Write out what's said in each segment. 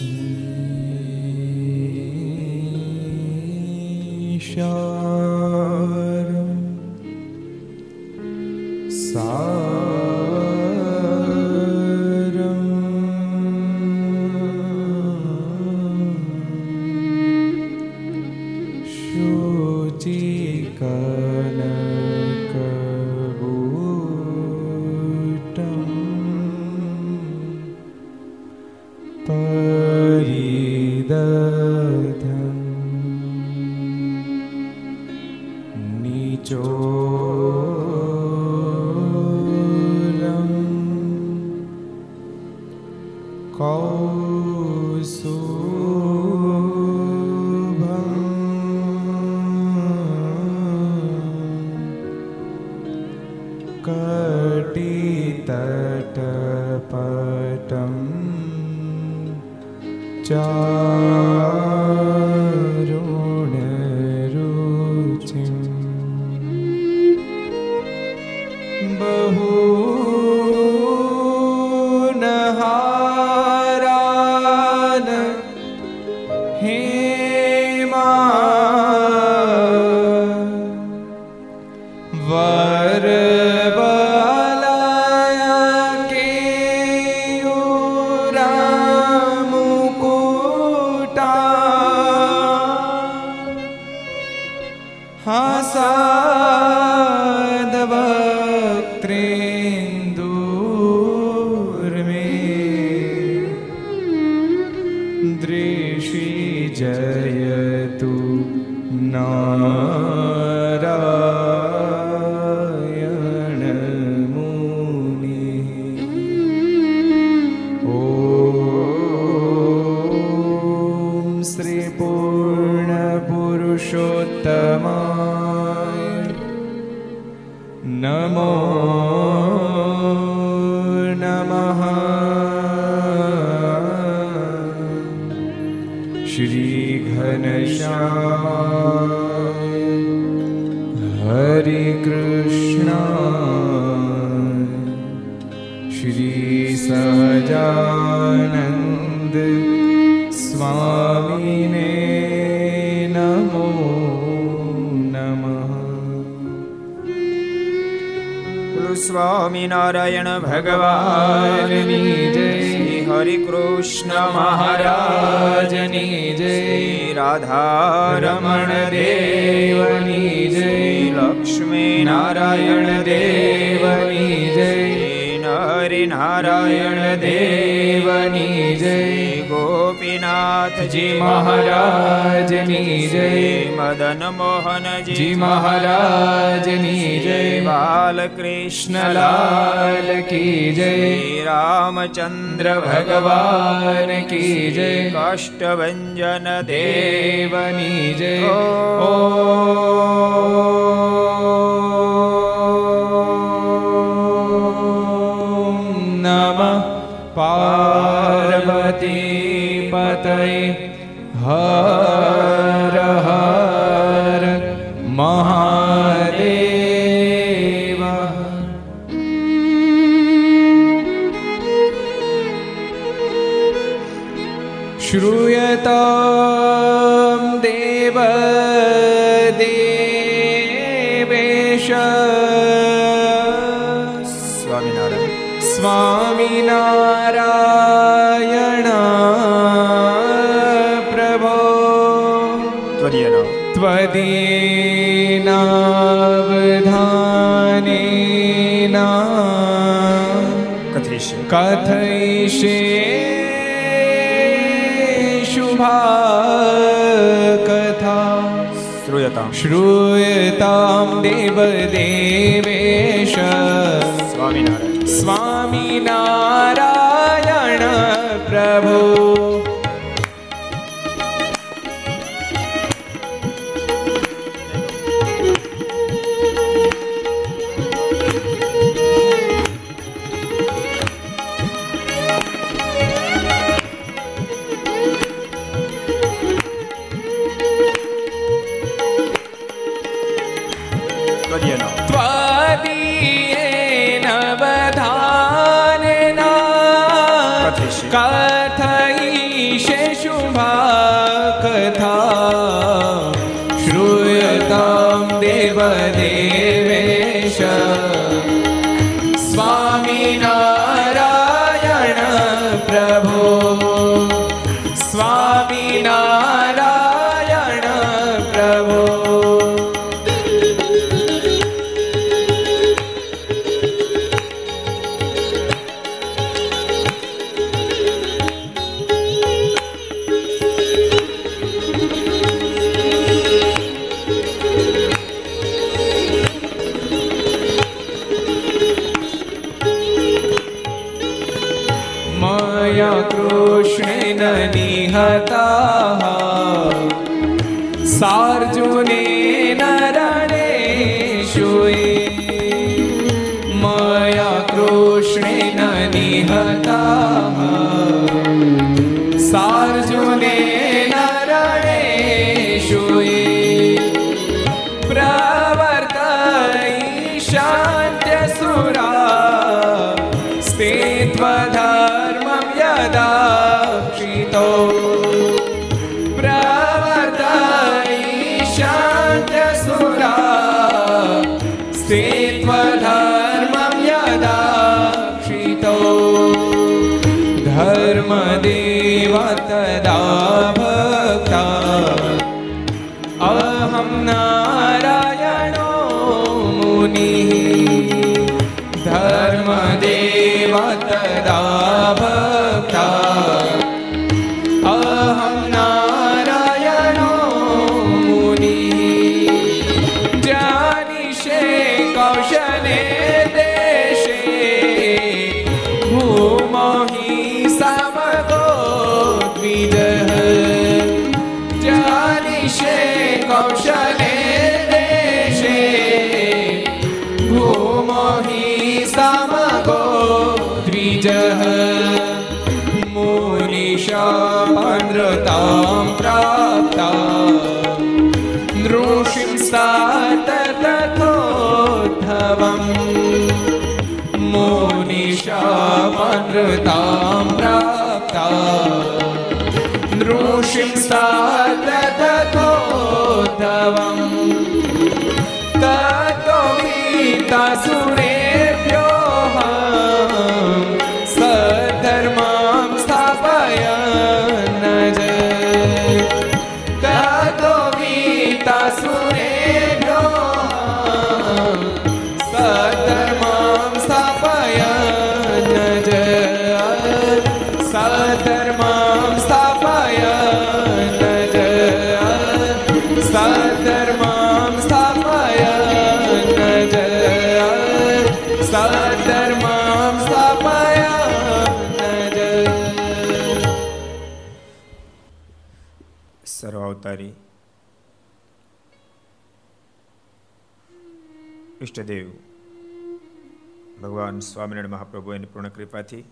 ईशार सा જી મહારાજની જય. બાલકૃષ્ણ લાલ કી જય. રામચંદ્ર ભગવાન કી જય. કાષ્ટભન દેવની જય. ઓ. સ્વામિનારાયણ પ્રભો. ત્વદીનાવધાનેના. કથયિષ્ય કથયિષ્ય શુભા કથા શ્રૂયતામ. શ્રૂયતામ દેવદેવેશ. સ્વામિનારાયણ. નારાયણ પ્રભુ કૃષ્ણે નિહતા कर ઈષ્ટદેવ ભગવાન સ્વામિનારાયણ મહાપ્રભુ એની પૂર્ણ કૃપાથી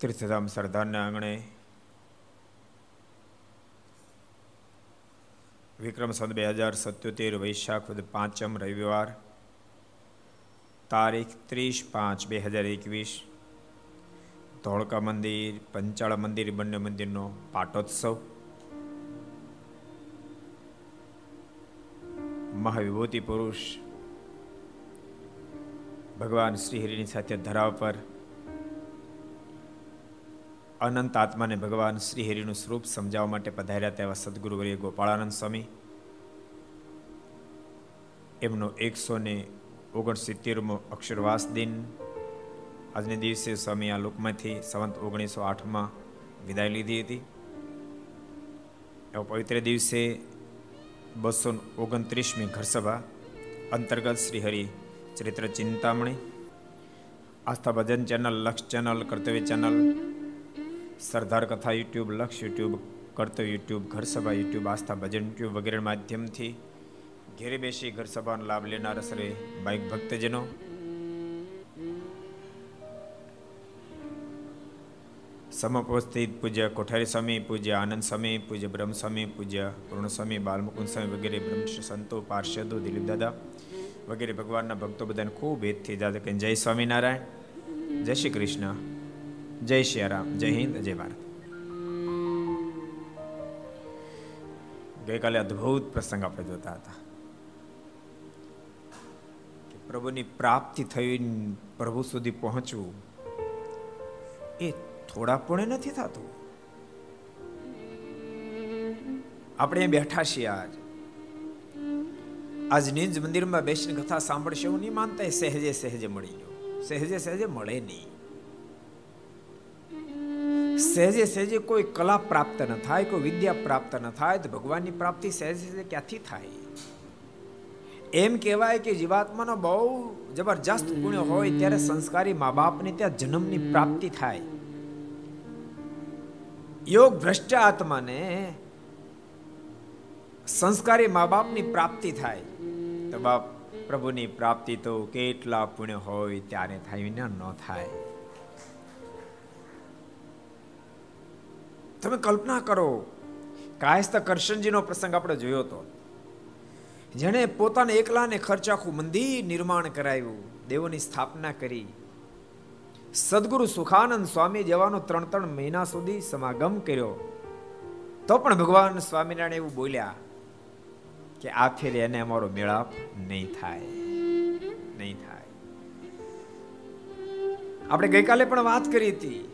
તીર્થધામ સરદારના આંગણે વિક્રમ સંત બે હજાર સત્યોતેર વૈશાખ પાંચમ રવિવાર તારીખ ત્રીસ પાંચ બે હજાર એકવીસ ધોળકા મંદિર, પંચાળા મંદિર, બંને મંદિરનો પાટોત્સવ. મહાવિભૂતિ પુરુષ, ભગવાન શ્રીહરિની સાથે ધરાવ પર, અનંત આત્માને ભગવાન શ્રીહરિનું સ્વરૂપ સમજાવવા માટે પધાર્યા તેવા સદગુરુવર્ય ગોપાળાનંદ સ્વામી. એમનો એકસો ને ઓગણસિત્તેરમો અક્ષરવાસ દિન. આજને દિવસે સ્વામી આ લોકમાંથી સંવંત ઓગણીસો આઠમાં વિદાય લીધી હતી. એવા પવિત્ર દિવસે બસો ઓગણત્રીસમી ઘરસભા અંતર્ગત Shri Hari Charitra Chintamani, Aastha Bhajan channel, Laksh channel, Kartavya channel, Sardar Katha YouTube, Laksh YouTube, Kartavya YouTube, Gharsabha YouTube, Aastha Bhajan YouTube વગેરે માધ્યમથી ઘેરે બેસી ઘરસભાનો લાભ લેનાર શ્રી બાઇક ભક્તજનો સમપોસ્થિત પૂજ્ય કોઠારી સ્વામી, પૂજ્ય આનંદ સ્વામી, પૂજ્ય બ્રહ્મ સ્વામી પૂજ્ય પૂર્ણ સ્વામી બાલમુકુંદ સ્વામી વગેરે બ્રહ્મશ્રી સંતો, પાર્ષદો દિલીપ દાદા વગેરે ભગવાનના ભક્તો બધાને ખૂબ હેતથી દાદા કે જય સ્વામિનારાયણ, જય શ્રી કૃષ્ણ, જય શ્રી રામ, જય હિન્દ, જય ભારત. ગઈકાલે અદ્ભુત પ્રસંગ આપણે જોતા હતા પ્રભુની પ્રાપ્તિ થઈ પ્રભુ સુધી પહોંચવું એ થોડા પુણે નથી થતું? આપણે અહીં બેઠા છીએ આજ. આજ નિજ મંદિરમાં બેસીને કથા સાંભળશે એવું નહીં માનતા, એ સહેજે સહેજે મળી ગયો. સહેજે સહેજે મળે નહીં. સહેજે સહેજે કોઈ કલા પ્રાપ્ત ન થાય, કોઈ વિદ્યા પ્રાપ્ત ન થાય, તો ભગવાનની પ્રાપ્તિ સહેજે સહેજે ક્યાંથી થાય? એમ કહેવાય કે જીવાત્માનો બહુ જબરજસ્ત પુણ્ય હોય, ત્યારે સંસ્કારી મા બાપને ત્યાં જન્મની પ્રાપ્તિ થાય. યોગ ભ્રષ્ટ આત્માને સંસ્કારી મા બાપની પ્રાપ્તિ થાય. તો બાપ, પ્રભુની પ્રાપ્તિ તો કેટલા પુણ્ય હોય ત્યારે થાય વિના ન થાય. તમે કલ્પના કરો કાયસ્ત કરશનજીનો પ્રસંગ આપણે જોયો હતો જેણે પોતાને એકલાને ખર્ચ આખું મંદિર નિર્માણ કરાવ્યું, દેવોની સ્થાપના કરી. સદગુરુ સુખાનંદ સ્વામી જવાનો ત્રણ ત્રણ મહિના સુધી સમાગમ કર્યો. તો પણ ભગવાન સ્વામિનારાયણ એવું બોલ્યા કે આ ફેરે એને અમારો મેળાપ નહીં થાય. નહીં થાય. આપણે ગઈકાલે પણ વાત કરી હતી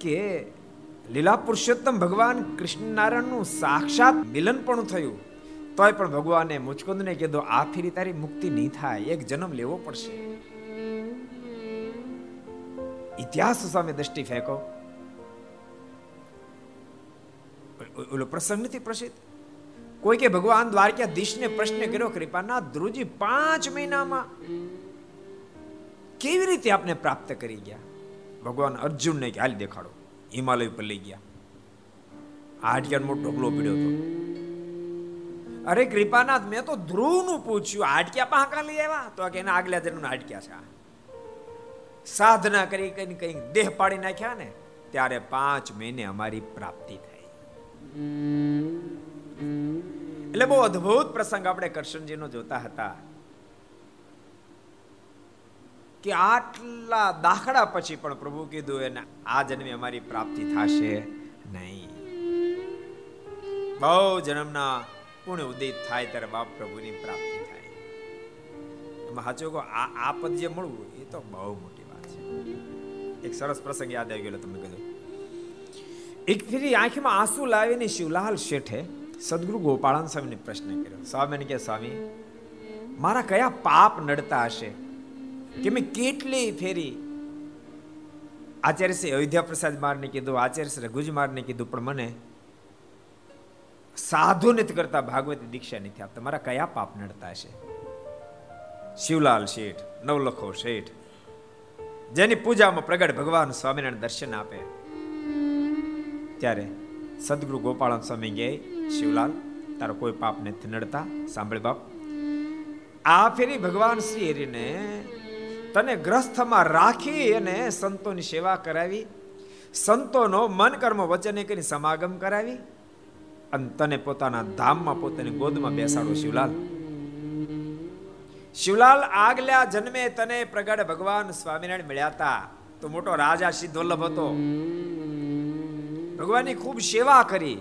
કે લીલા પુરુષોત્તમ ભગવાન કૃષ્ણનારાયણનું સાક્ષાત મિલન પણ થયું. તોય પણ ભગવાને મુચકુંદને કીધું આ ફેરી તારી મુક્તિ નહીં થાય, એક જન્મ લેવો પડશે. ઇતિહાસ સામે દ્રષ્ટિ ફેંકો ઓલો પ્રસંગ નથી પ્રસિદ્ધ કોઈ કે ભગવાન દ્વારકાધીશને પ્રશ્ન કર્યો કૃપાના ધ્રુજી પાંચ મહિનામાં કેવી રીતે આપને પ્રાપ્ત કરી ગયા ભગવાન અર્જુનને કે હાલ દેખાડો હિમાલય પર લઈ ગયા હાડક્યાનો મોટો ઢગલો પીડ્યો હતો અરે કૃપાનાથ મેં તો ધ્રુવનું પૂછ્યું હાડક્યા પાકા લઈ આવ્યા તો કે એના આગલા જન્મના હાડક્યા છે સાધના કરી કઈ કઈ દેહ પાડી નાખ્યા ને, ત્યારે પાંચ મહિને અમારી પ્રાપ્તિ થઈ. એટલે બહુ અદ્ભુત પ્રસંગ આપણે કરશનજીનો જોતા હતા. કે આટલા દાખલા પછી પણ પ્રભુ કીધું એને, આ જન્મે અમારી પ્રાપ્તિ થશે નહીં. બહુ જન્મના પુણ્ય ઉદિત થાય ત્યારે બાપ પ્રભુની પ્રાપ્તિ થાય. એમાં સાચો આ આ પદ જે મળવું એ તો બહુ મોટી એક સરસ પ્રસંગ યાદ આવી ગયો તમને કીધું એક ફેરી આંખમાં આંસુ લાવીને શિવલાલ શેઠે સદગુરુ ગોપાળાન સ્વામીને પ્રશ્ન કર્યો સ્વામીને કે સ્વામી મારા કયા પાપ નડતા હશે કે મેં કેટલી ફેરી આચાર્ય શ્રી અયોધ્યા પ્રસાદ મારને કીધું આચાર્ય શ્રી રઘુજ મારને કીધું પણ મને સાધુ નથી કરતા ભાગવતી દીક્ષા નથી આપતા મારા કયા પાપ નડતા હશે શિવલાલ શેઠ નવલખો શેઠ જેની પૂજામાં પ્રગટ ભગવાન સ્વામિનારાયણ દર્શન આપે. ત્યારે સદગુરુ ગોપાલ સ્વામી કહે, શિવલાલ, તારો કોઈ પાપ નથી નડતા. સાંભળ બાપ. આ ફેરી ભગવાન શ્રી હરિને તને ગ્રસ્થમાં રાખી અને સંતોની સેવા કરાવી, સંતોનો મન કર્મ વચને કરી સમાગમ કરાવી અને તને પોતાના ધામમાં પોતાની ગોદમાં બેસાડો શિવલાલ. શિવલાલ આગલા જન્મે તને પ્રગટ ભગવાન સ્વામિનારાયણ મળ્યા હતા. તો મોટો રાજા સિદ્ધોલ્લભ હતો. ભગવાનની ખૂબ સેવા કરી.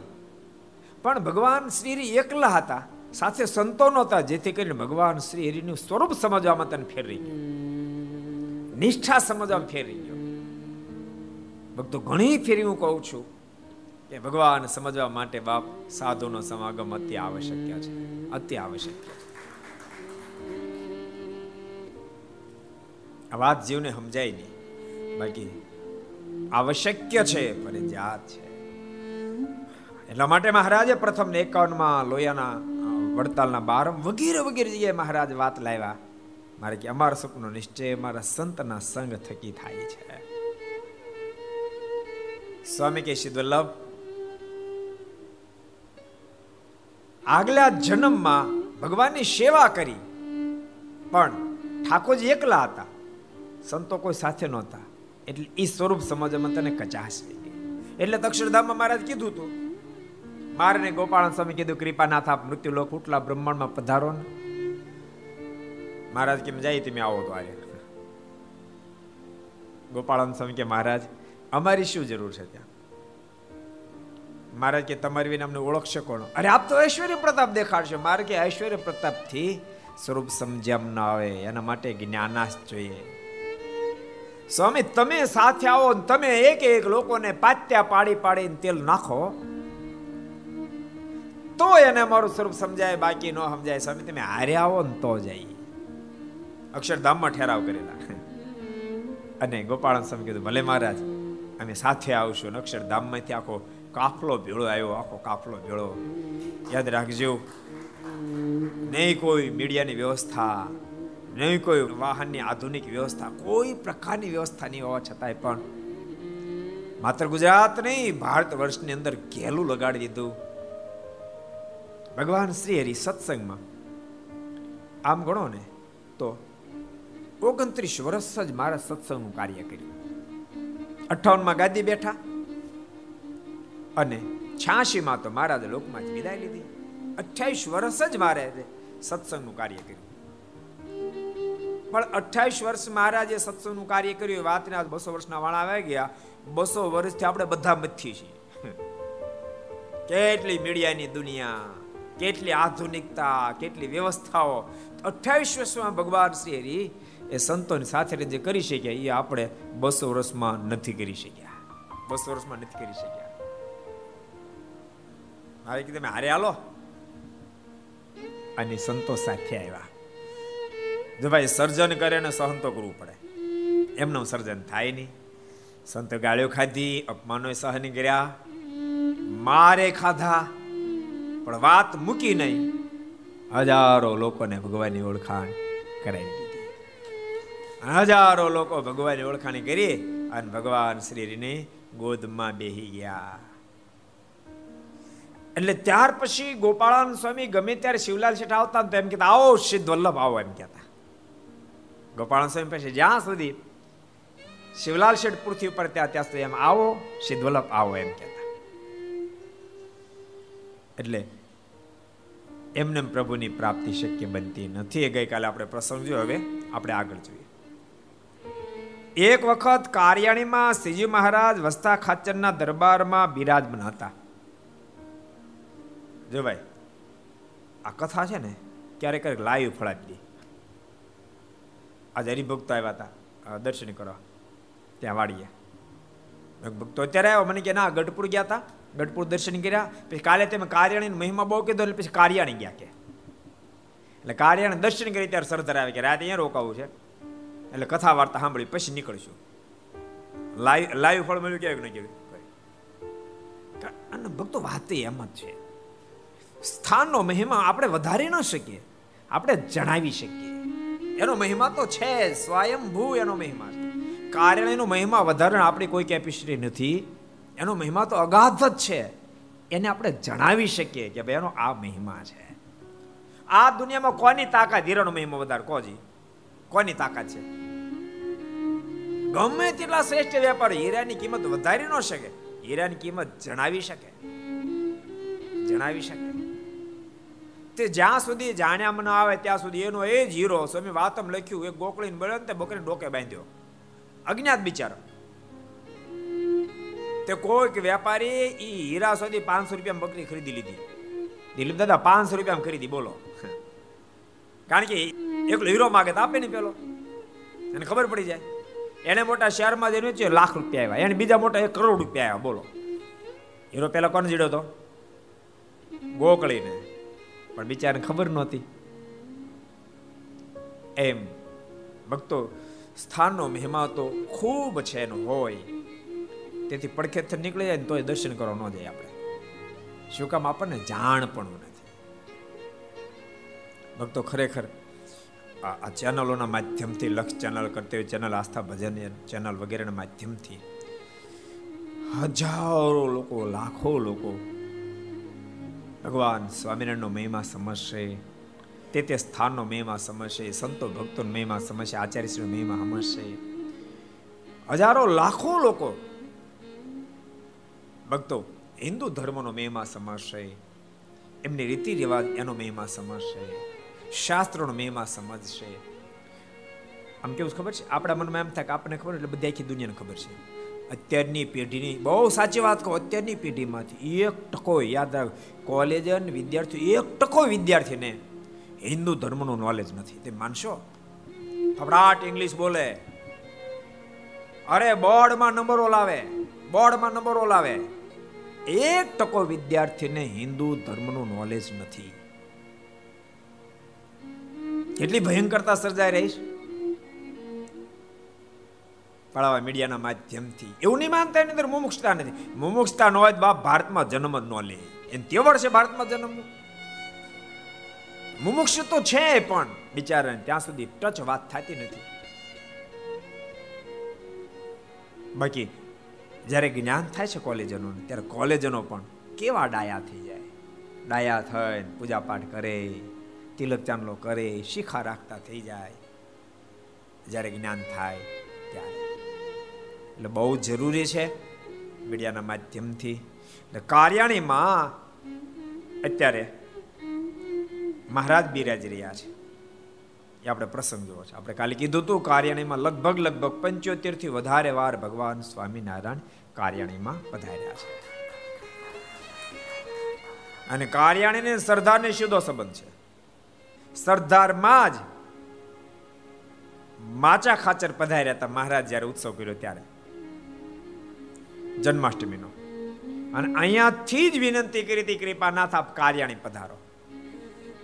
પણ ભગવાન શ્રી એકલા હતા. સાથે સંતો નહોતા, જેથી કરીને ભગવાન શ્રી હરિનું સ્વરૂપ સમજવામાં તને ફેરવી ગયો. નિષ્ઠા સમજવામાં ફેરવી ગયો. ભક્તો, ઘણી ફેરી હું કહું છું કે ભગવાન સમજવા માટે બાપ સાધુનો સમાગમ અતિ આવશ્યક છે. અતિ આવશ્યક છે. આ વાત જીવને સમજાય નહીં. બાકી આવશ્યક છે ફરજિયાત છે. એટલા માટે મહારાજે પ્રથમ ને એકાવનમાં લોયાના વડતાલના બાર વગેરે વગેરે જગ્યાએ મહારાજ વાત લાવ્યા. મારે કે અમારા સપનો નિશ્ચય અમારા સંતના સંગ થકી થાય છે. સ્વામી કે વલ્લભ આગલા જન્મમાં ભગવાનની સેવા કરી, પણ ઠાકોરજી એકલા હતા. સંતો કોઈ સાથે નહોતા. એટલે એ સ્વરૂપ સમજવામાં તને કચાશ એટલે તક્ષરધામમાં મહારાજ કીધું હતું મારને ગોપાલ સ્વામી કીધું કૃપાનાથ આપ મૃત્યુ લોક ઉટલા બ્રહ્માંડમાં પધારો ને. મહારાજ કેમ, જાય તમે આવો તો આરે ગોપાળાન સ્વામી કે, મહારાજ, અમારી શું જરૂર છે ત્યાં? મહારાજ કે, તમારી વિના અમને ઓળખશે કોણ? અરે, આપ તો ઐશ્વર્ય પ્રતાપ દેખાડશો. મારે કે, ઐશ્વર્ય પ્રતાપથી સ્વરૂપ સમજ્યામ ના આવે, એના માટે જ્ઞાનાશ જોઈએ. સ્વામી, તમે સાથે આવો તમે એક એક લોકોને પાત્યા પાડી પાડીને તેલ નાખો. તો એને મારું સ્વરૂપ સમજાય, બાકી ન સમજાય. સ્વામી, તમે હારે આવો ને તો જાય અક્ષરધામમાં ઠેરાવ કરેલા. અને ગોપાલ સ્વામી કીધું, ભલે મહારાજ, અમે સાથે આવશું અક્ષરધામમાંથી આખો કાફલો ભેળો આવ્યો, આખો કાફલો ભેળો. યાદ રાખજો, નહીં કોઈ મીડિયાની વ્યવસ્થા નહીં કોઈ વાહનની આધુનિક વ્યવસ્થા, કોઈ પ્રકારની વ્યવસ્થા નહીં હોવા છતાંય પણ. માત્ર ગુજરાત નહીં, ભારત વર્ષની અંદર ઘેલું લગાડી દીધું. ભગવાન શ્રી હરિ સત્સંગમાં. આમ ગણો ને તો ઓગણત્રીસ વર્ષ જ મારા સત્સંગનું કાર્ય કર્યું. અઠાવનમાં ગાદી બેઠા અને છ્યાસીમાં તો મહારાજ લોકમાં જ વિદાય લીધી. અઠ્યાવીસ વર્ષ જ મારે સત્સંગનું કાર્ય કર્યું. પણ અઠ્યાવીસ વર્ષ મહારાજે સત્સંગનું કાર્ય કર્યું વાતને આજ બસો વર્ષના વાળા આવી ગયા. બસો વર્ષથી આપણે બધા મથી છીએ. કેટલી મીડિયાની દુનિયા, કેટલી આધુનિકતા, કેટલી વ્યવસ્થાઓ. અઠ્યાવીસ વર્ષમાં ભગવાન શ્રી હરિ એ સંતોની સાથે જે કરી શક્યા, એ આપણે બસો વર્ષમાં નથી કરી શક્યા. બસો વર્ષમાં નથી કરી શક્યા. મારે કીધું હારે હાલો. અને સંતો સાથે આવ્યા. જો ભાઈ સર્જન કરે ને સહન તો કરવું પડે. એમનું સર્જન થાય નહીં. સંત ગાળ્યો ખાધી અપમાનો સહન કર્યા. મારે ખાધા, પણ વાત મૂકી નહીં. હજારો લોકોને ભગવાનની ઓળખાણ કરાવી દીધી. હજારો લોકો ભગવાનની ઓળખાણ કરી અને ભગવાન શ્રીને ગોદમાં બેહી ગયા. એટલે ત્યાર પછી ગોપાળાન સ્વામી ગમે ત્યારે શિવલાલ શેઠ આવતા તો એમ કહેતા, આવો સિદ્ધ વલ્લભ આવો, એમ કહેતા. ગોપાળાન સ્વામી પછી જ્યાં સુધી શિવલાલ શેઠ પૃથ્વી પર ત્યાં ત્યાં સુધી એમ આવો, સિદ્ધવલ્લભ આવો એમ કહેતા. એટલે એમને પ્રભુની પ્રાપ્તિ શક્ય બનતી નથી. એ ગઈકાલે આપણે પ્રસંગ જોયો. હવે આપણે આગળ જોઈએ. એક વખત કાર્યાણીમાં શ્રીજી મહારાજ વસ્તા ખાચરના દરબારમાં બિરાજમાન હતા જો ભાઈ, આ કથા છે ને, ક્યારેક ક્યારેક લાઈવ ફળાવી આજે હરિભક્તો આવ્યા હતા. દર્શન કરવા. ત્યાં વાડીએ ભક્તો અત્યારે આવ્યો, મને કે ના, ગઢપુર ગયા હતા. ગઢપુર દર્શન કર્યા. પછી કાલે તમે કાર્યાણી મહિમા બહુ કીધો, એટલે પછી કાર્યાણી ગયા કે. એટલે કાર્યાણી દર્શન કરી ત્યારે સરદાર આવે કે રાતે અહીંયા રોકાવું છે. એટલે કથા વાર્તા સાંભળી પછી નીકળશું. લાઈવ લાઈવ ફળ મળ્યું ક્યાંક નહીં કેવું અને ભક્તો વાત એમ જ છે. સ્થાનનો મહિમા આપણે વધારી ન શકીએ. આપણે જણાવી શકીએ. એનો મહિમા તો છે, સ્વયંભૂ એનો મહિમા કારણ એનો મહિમા વધારે આપણી કોઈ કેપેસિટી નથી. એનો મહિમા તો અગાધ જ છે. એને આપણે જણાવી શકીએ કે ભાઈ એનો આ મહિમા છે. આ દુનિયામાં કોની તાકાત? હીરાનો મહિમા વધારે. કોજી કોની તાકાત છે? ગમે તેટલા શ્રેષ્ઠ વેપારી હીરાની કિંમત વધારી ન શકે. હીરાની કિંમત જણાવી શકે. જણાવી શકે. તે જ્યાં સુધી જાણ્યા ન આવે, ત્યાં સુધી એનો એ જ હીરો સ્વામી વાતમ લખ્યું એ ગોકળીને બળ્યો ને તે બકરીને ડોકે બાંધ્યો. અજ્ઞાત બિચારો. તે કોઈક વેપારી એ હીરા સુધી પાંચસો રૂપિયા બકરી ખરીદી લીધી. દિલીપ દાદા, પાંચસો રૂપિયા ખરીદી, બોલો. કારણ કે એકલો હીરો માગે તો આપે ને પેલો. એને ખબર પડી જાય. એને મોટા શહેરમાં જઈને છે, લાખ રૂપિયા આવ્યા. એને બીજા મોટા એક કરોડ રૂપિયા આવ્યા, બોલો. હીરો પેલા કોને જીડ્યો હતો ગોકળીને. પણ બિચારાને ખબર નહોતી. એમ. ભક્તો, સ્થાનનો મહિમા તો ખૂબ છે એનો હોય. તેથી પડખેથી નીકળી જાય ને તોય દર્શન કરવા ન જાય આપણે. શું કામ આપણને જાણ પણ નથી. ભક્તો, ખરેખર આ ચેનલોના માધ્યમથી લક્ષ ચેનલ કરતી હોય, ચેનલ આસ્થા ભજન ચેનલ વગેરેના માધ્યમથી હજારો લોકો, લાખો લોકો ભગવાન સ્વામિનારાયણનો મહિમા સમજશે, તે તે સ્થાનનો મહિમા સમજશે, સંતો ભક્તોનો મહિમા સમજશે, આચાર્યશ્રીનો મહિમા સમજશે. હજારો લાખો લોકો ભક્તો હિન્દુ ધર્મનો મહિમા સમજશે, એમની રીતિ રિવાજ એનો મહિમા સમજશે, શાસ્ત્રોનો મહિમા સમજશે. આમ કેવું ખબર છે? આપણા મનમાં એમ થાય કે આપણને ખબર એટલે બધી આખી દુનિયાને ખબર છે. અત્યારની પેઢીની, બહુ સાચી વાત કહો, અત્યારની પેઢીમાંથી એક ટકો યાદ રાખ કોલેજ અને વિદ્યાર્થી એક ટકો વિદ્યાર્થીને હિન્દુ ધર્મનું નોલેજ નથી. તે માનશો? ફફડાટ ઇંગ્લિશ બોલે. અરે, બોર્ડમાં નંબરો લાવે બોર્ડમાં નંબરો લાવે એક ટકો વિદ્યાર્થીને હિન્દુ ધર્મનું નોલેજ નથી. કેટલી ભયંકરતા સર્જાઈ રહીશ પડાવા મીડિયાના માધ્યમથી. એવું નહીં માનતા એની અંદર મુમુક્ષતા નથી. મુમુક્ષતા ન હોય બાપ ભારતમાં જન્મ જ ન લે. એને તેવડ છે ભારતમાં જન્મ? મુમુક્ષ તો છે પણ બિચારાને ત્યાં સુધી ટચ વાત થતી નથી. બાકી જ્યારે જ્ઞાન થાય છે કોલેજનો ત્યારે કોલેજનો પણ કેવા ડાયા થઈ જાય. ડાયા થઈને પૂજા પાઠ કરે, તિલક ચાંદલો કરે, શિખા રાખતા થઈ જાય. જ્યારે જ્ઞાન થાય ત્યારે. એટલે બહુ જરૂરી છે મીડિયાના માધ્યમથી. એટલે કાર્યાણીમાં અત્યારે મહારાજ બિરાજ રહ્યા છે. એ આપણે પ્રસંગ જોવો છે. આપણે કાલે કીધું હતું કાર્યાણીમાં લગભગ લગભગ પંચોતેરથી વધારે વાર ભગવાન સ્વામિનારાયણ કાર્યાણીમાં પધાર્યા છે. અને કાર્યાણીને સરદારને સીધો સંબંધ છે. સરદારમાં જ માચા ખાચર પધાર્યા હતા મહારાજ જ્યારે ઉત્સવ કર્યો ત્યારે. જન્માષ્ટમીનો. અને અહીંયાથી જ વિનંતી કરી હતી, કૃપાનાથ, આપ કાર્યાણી પધારો.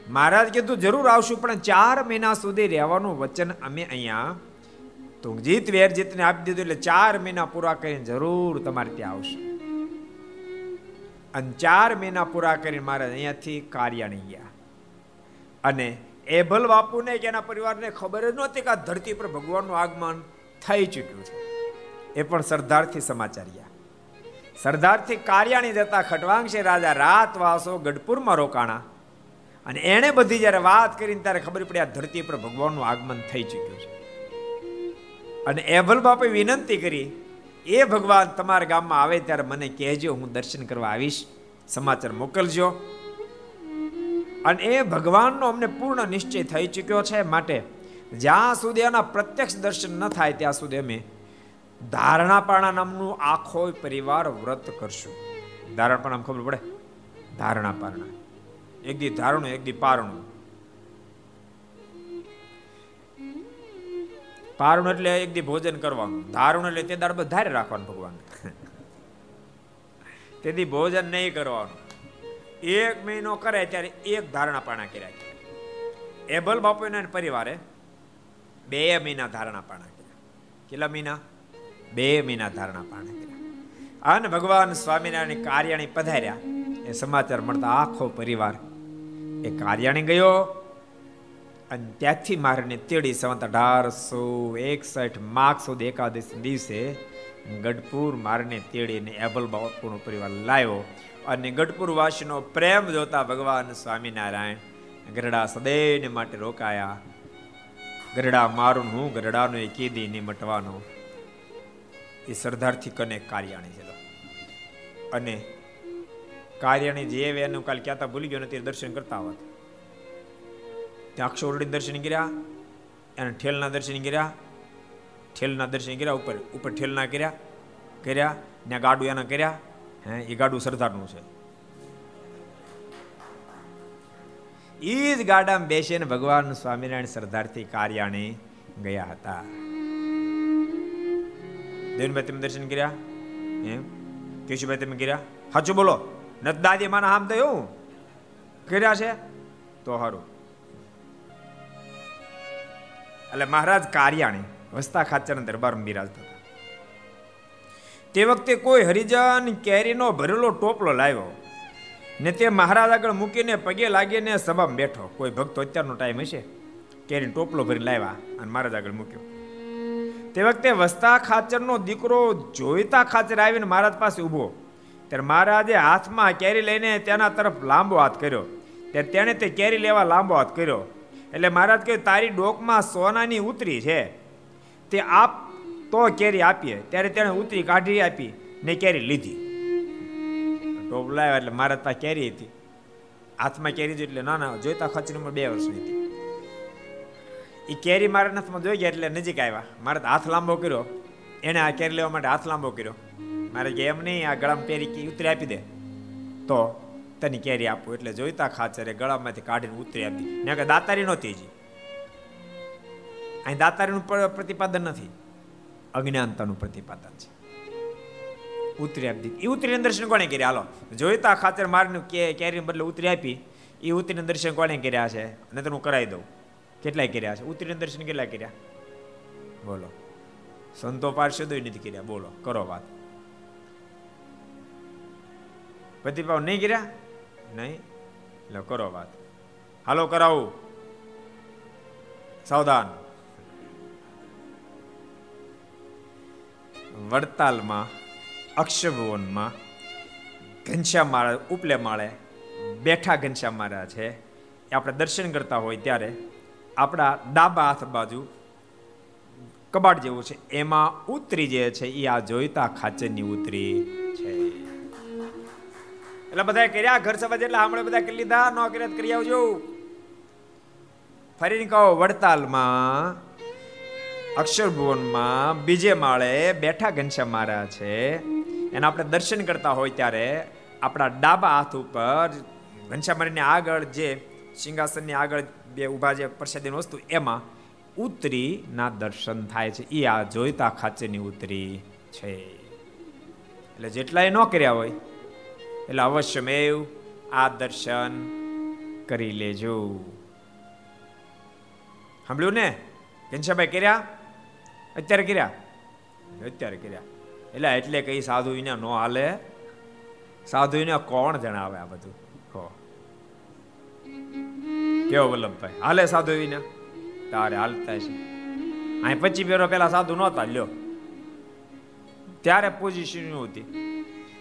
મહારાજ કીધું જરૂર આવશું, પણ ચાર મહિના સુધી રહેવાનું વચન અમે અહીંયા તુંગજીત વેરજીતને આપી દીધું, એટલે ચાર મહિના પૂરા કરીને જરૂર તમારે ત્યાં આવશે. અને ચાર મહિના પૂરા કરીને મહારાજ અહીંયાથી કાર્યાણી ગયા. અને એભલ બાપુને કે એના પરિવારને ખબર જ નહોતી કે આ ધરતી પર ભગવાનનું આગમન થઈ ચૂક્યું છે. એ પણ સરદારથી સમાચાર્યા સરદારથી કાર્યાણી જતા ખટવાંગશી રાજા, રાત વાસો ગઢપુરમાં રોકાણા. અને એણે બધી જ્યારે વાત કરીને ત્યારે ખબર પડી આ ધરતી પર ભગવાનનું આગમન થઈ ચૂક્યું છે. અને એભલ બાપે વિનંતી કરી, એ ભગવાન તમારા ગામમાં આવે ત્યારે મને કહેજો, હું દર્શન કરવા આવીશ. સમાચાર મોકલજો. અને એ ભગવાનનો અમને પૂર્ણ નિશ્ચય થઈ ચૂક્યો છે. માટે જ્યાં સુધી એના પ્રત્યક્ષ દર્શન ન થાય, ત્યાં સુધી અમે ધારણાપાણા નામનું આખો પરિવાર વ્રત કરશું. ધારણપણ આમ ખબર પડે? ધારણાપારણા એક દી ધારણું, એક દી પારણું. પારણું એટલે એક દી ભોજન કરવાનું. ધારણ એટલે તે દાડ ધારે રાખવાનું ભગવાન તેથી ભોજન નહીં કરવાનું. એક મહિનો કરે ત્યારે એક ધારણા પાણા કર્યા એબલ બાપુના પરિવારે બે મહિના ધારણા પાણા કર્યા. કેટલા મહિના? બે મહિના ધારણા પાણી કર્યા. અને ભગવાન સ્વામિનારાયણ કાર્યાણી પધાર્યા. એ સમાચાર મળતા આખો પરિવાર એ કાર્યાણી ગયો અને ત્યાંથી મારીને તેડી સવંત અઢારસો એકસઠ માર્ક સુધી એકાદશ દિવસે ગઢપુર મારને તેડીને એબલ બાપુનો પરિવાર લાવ્યો અને ગઢપુર વાસીનો પ્રેમ જોતા ભગવાન સ્વામિનારાયણ ગરડા સદૈને માટે રોકાયા. ગરડા મારું હું ગરડાનો એ કીધી ની મટવાનો એ સરદારથી કને કાર્યાણી છે અને કાર્યાણી જે એનું કાલ ક્યાં ભૂલી ગયો નથી દર્શન કરતા હોત. ત્યાં અક્ષોરડી દર્શન કર્યા એને ઠેલના દર્શન કર્યા, ઠેલના દર્શન કર્યા, ઉપર ઉપર ઠેલના કર્યા કર્યા ને ગાડું એના કર્યા, હે, એ ગાડું સરદારનું છે. એ જ ગાડામાં બેસીને ભગવાન સ્વામિનારાયણ સરદારથી કાર્યાણી ગયા હતા. દેવનભાઈ તમે દર્શન કર્યા? એમ કેશુભાઈ તમે કર્યા? સાચું બોલો. ન દાદી માના આમ તો એવું કર્યા છે? તો સારું એટલે મહારાજ કાર્યાણી, વસ્તા ખાચરના દરબારમાં બિરાજતા હતા. તે વખતે કોઈ હરિજન કેરીનો ભરેલો ટોપલો લાવ્યો ને તે મહારાજ આગળ મૂકીને પગે લાગીને સભામાં બેઠો. કોઈ ભક્તો અત્યારનો ટાઈમ હશે? કેરીનો ટોપલો ભરી લાવ્યા અને મહારાજ આગળ મૂક્યો. તે વખતે વસ્તા ખાચરનો દીકરો જોઈતા ખાચર આવીને મહારાજ પાસે ઊભો. ત્યારે મહારાજે હાથમાં કેરી લઈને તેના તરફ લાંબો હાથ કર્યો. ત્યારે તેણે તે કેરી લેવા લાંબો હાથ કર્યો. એટલે મહારાજ કહ્યું, તારી ડોકમાં સોનાની ઉતરી છે. તે આપ તો કેરી આપીએ. ત્યારે તેણે ઉતરી કાઢી આપી ને કેરી લીધી. ટોપ લાવ્યા એટલે મહારાજ પાસે કેરી હતી. હાથમાં કેરી જોઈ એટલે ના ના, જોઈતા ઉંમર બે વર્ષની હતી. એ કેરી મારા હાથમાં જોઈ ગયા એટલે નજીક આવ્યા. મારે હાથ લાંબો કર્યો. એને આ કેરી લેવા માટે હાથ લાંબો કર્યો. મારે કે એમ નહીં, આ ગળામાં પહેરી ઉતરી આપી દે. તો તને કેરી આપું એટલે જોઈતા ખાચરે ગળામાંથી કાઢીને ઉતરી આપી. ને કે દાતારી નહોતી જી અહીં દાતારીનું પ્રતિપાદન નથી. અજ્ઞાનતાનું પ્રતિપાદન છે. ઉતરી આપી એ ઉતરીને દર્શન કોણે કર્યા? હાલો. જોઈતા ખાતર મારીને કેરીને બદલે ઉતરી આપી. એ ઉતરીને દર્શન કોણે કર્યા છે? અને હું કરાવી દઉં. કેટલાય કર્યા છે? ઉતરીને દર્શન કેટલા કર્યા? બોલો. સંતો પાર્ષદો નથી કર્યા. બોલો, કરો વાત. પ્રતિભાવ નહીં કર્યા? નહીં. એટલે કરો વાત. હાલો, કરાવું. સાવધાન. વડતાલમાં, અક્ષભુવનમાં, ઘનશ્યામ મહારાજ ઉપલે માળે બેઠા ઘનશ્યામ મહારાજ છે. એ આપણે દર્શન કરતા હોય ત્યારે આપણા ડાબા હાથ બાજુ કબાટ જેવું છે. એમાં ઉતરી જે છે એ આ જોઈતા ખાચરની ઉતરી છે. એટલે બધા કર્યા? ઘર સભા એટલે હમણાં બધા કરી લીધા? ન કરી આવજો. ફરીને કહો, વડતાલમાં, અક્ષરભુવનમાં બીજે માળે બેઠા ઘનશ્યામ મહારાજ છે. એના આપણે દર્શન કરતા હોય ત્યારે આપણા ડાબા હાથ ઉપર ઘનશ્યામ મહારાજની આગળ જે સિંહાસનની આગળ બે ઊભા જે પ્રસાદીની વસ્તુ, એમાં ઉતરી ના દર્શન થાય છે. એ આ જોઈતા ખાચેની ઉતરી છે. એટલે જેટલા એ ન કર્યા હોય, એટલે અવશ્યમેવ આ દર્શન કરી લેજો. સાંભળ્યું ને? ઘનશ્યાભાઈ કર્યા? અત્યારે કર્યા? અત્યારે કર્યા. એટલે એટલે કઈ સાધુ એને નો હાલે. સાધુ એને કોણ જણાવે આ બધું? કેવો વલ્લભભાઈ? હાલે સાધુ એને તારે હાલતા છે. અહીં પચી ફેરો પેલા સાધુ નહોતા, લ્યો. ત્યારે પોઝિશન હતી?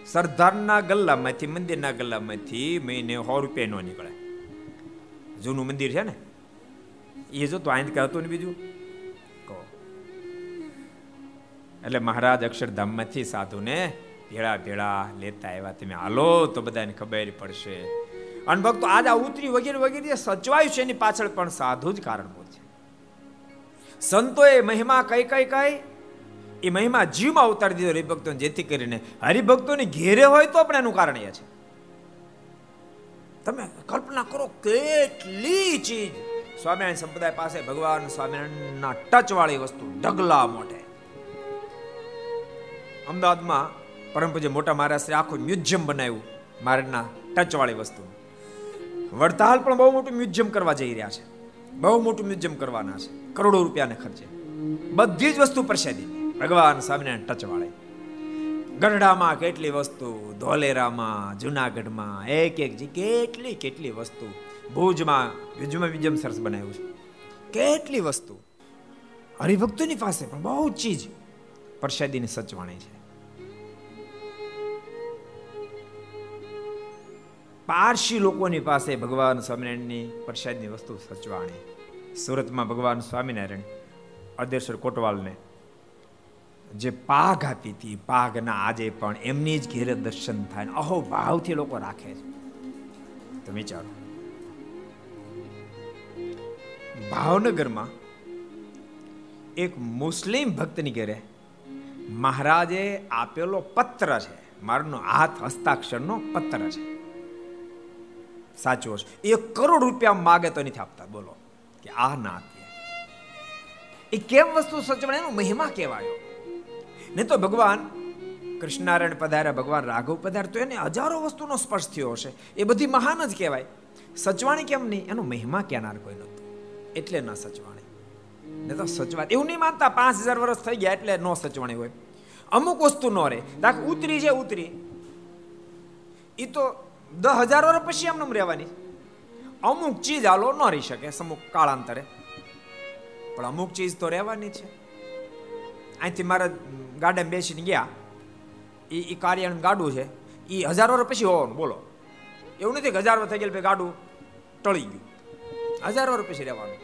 સરદારના ગલ્લામાંથી, મંદિરના ગલ્લામાંથી મહિને સો રૂપિયા નો નીકળે. જૂનું મંદિર છે ને? એ જો તો અહીં હતું ને બીજું. કહો. એટલે મહારાજ અક્ષરધામમાંથી સાધુને ભેળા ભેળા લેતા આવ્યા. તમે હાલો તો બધાને ખબર પડશે. અને ભક્તો આજ આ ઉતરી વગેરે વગેરે સચવાયું છે, એની પાછળ પણ સાધુ જ કારણભૂત છે. સંતોએ મહિમા કઈ કઈ કઈ? એ મહિમા જીવમાં ઉતારી દીધો હરિભક્તો જેથી કરીને હરિભક્તોની ઘેરે હોય તો પણ એનું કારણ એ છે. તમે કલ્પના કરો કેટલી ચીજ. સ્વામિનારાયણ સંપ્રદાય પાસે ભગવાન સ્વામિનારાયણના ટચ વાળી વસ્તુ ઢગલા મોઢે. અમદાવાદમાં પરમ પૂજ્ય મોટા મહારાષ્ટ્રે આખું મ્યુઝિયમ બનાવ્યું મહારાજના ટચ વાળી વસ્તુ. વડતાલ પણ બહુ મોટું મ્યુઝિયમ કરવા જઈ રહ્યા છે. બહુ મોટું મ્યુઝિયમ કરવાના છે. કરોડો રૂપિયાને ખર્ચે. બધી જ વસ્તુ પ્રસાદી. ભગવાન સ્વામિનારાયણ ટચ વાળે. ગઢડામાં કેટલી વસ્તુ, ધોલેરામાં, જુનાગઢમાં એક એક જી કેટલી કેટલી વસ્તુ. ભુજમાં ભુજમાં મ્યુઝિયમ સરસ બનાવ્યું છે. કેટલી વસ્તુ. હરિભક્તોની પાસે પણ બહુ ચીજ પ્રસાદીની સચવાણી છે. પારસી લોકોની પાસે ભગવાન સ્વામિનારાયણની પ્રસાદની વસ્તુ સચવાણી સુરતમાં ભગવાન સ્વામિનારાયણ અદેશ્વર કોટવાલને જે પાઘ આપી હતી પાઘના આજે પણ એમની જ ઘેરે દર્શન થાય અહો ભાવથી લોકો રાખે છે. તો વિચારો. ભાવનગરમાં એક મુસ્લિમ ભક્તની ઘરે મહારાજે આપેલો પત્ર છે. મારનો હાથ હસ્તાક્ષરનો પત્ર છે. સાચો છે એક કરોડ રૂપિયા માગે તો નથી આપતા. બોલો. કે આ ના આપીએ. એ કેમ વસ્તુ સચવણ એનો મહિમા કહેવાયો. નહીં તો ભગવાન કૃષ્ણારાયણ પધાર્યા, ભગવાન રાઘવ પધાર તો એને હજારો વસ્તુનો સ્પર્શ થયો હશે. એ બધી મહાન જ કહેવાય. સચવાણી કેમ નહીં? એનો મહિમા કહેનાર કોઈ નહોતો. એટલે ન સચવાણી ને તો સચવા એવું નહીં માનતા પાંચ હજાર વર્ષ થઈ ગયા એટલે ન સચવાણી હોય. અમુક વસ્તુ ન રહે. દાખ ઉતરી છે ઉતરી. એ તો દસ હજાર વર્ષ પછી એમને રહેવાની. અમુક ચીજ હાલો ન રહી શકે અમુક કાળાંતરે. પણ અમુક ચીજ તો રહેવાની છે. અહીંથી મારા ગાર્ડન બેસીને ગયા. એ એ કાર્યાનું ગાડું છે. એ હજાર વર્ષ પછી હોવાનું, બોલો. એવું નથી કે હજાર વર્ષ થઈ ગયા ગાડું ટળી ગયું. હજાર વર્ષ પછી રહેવાનું.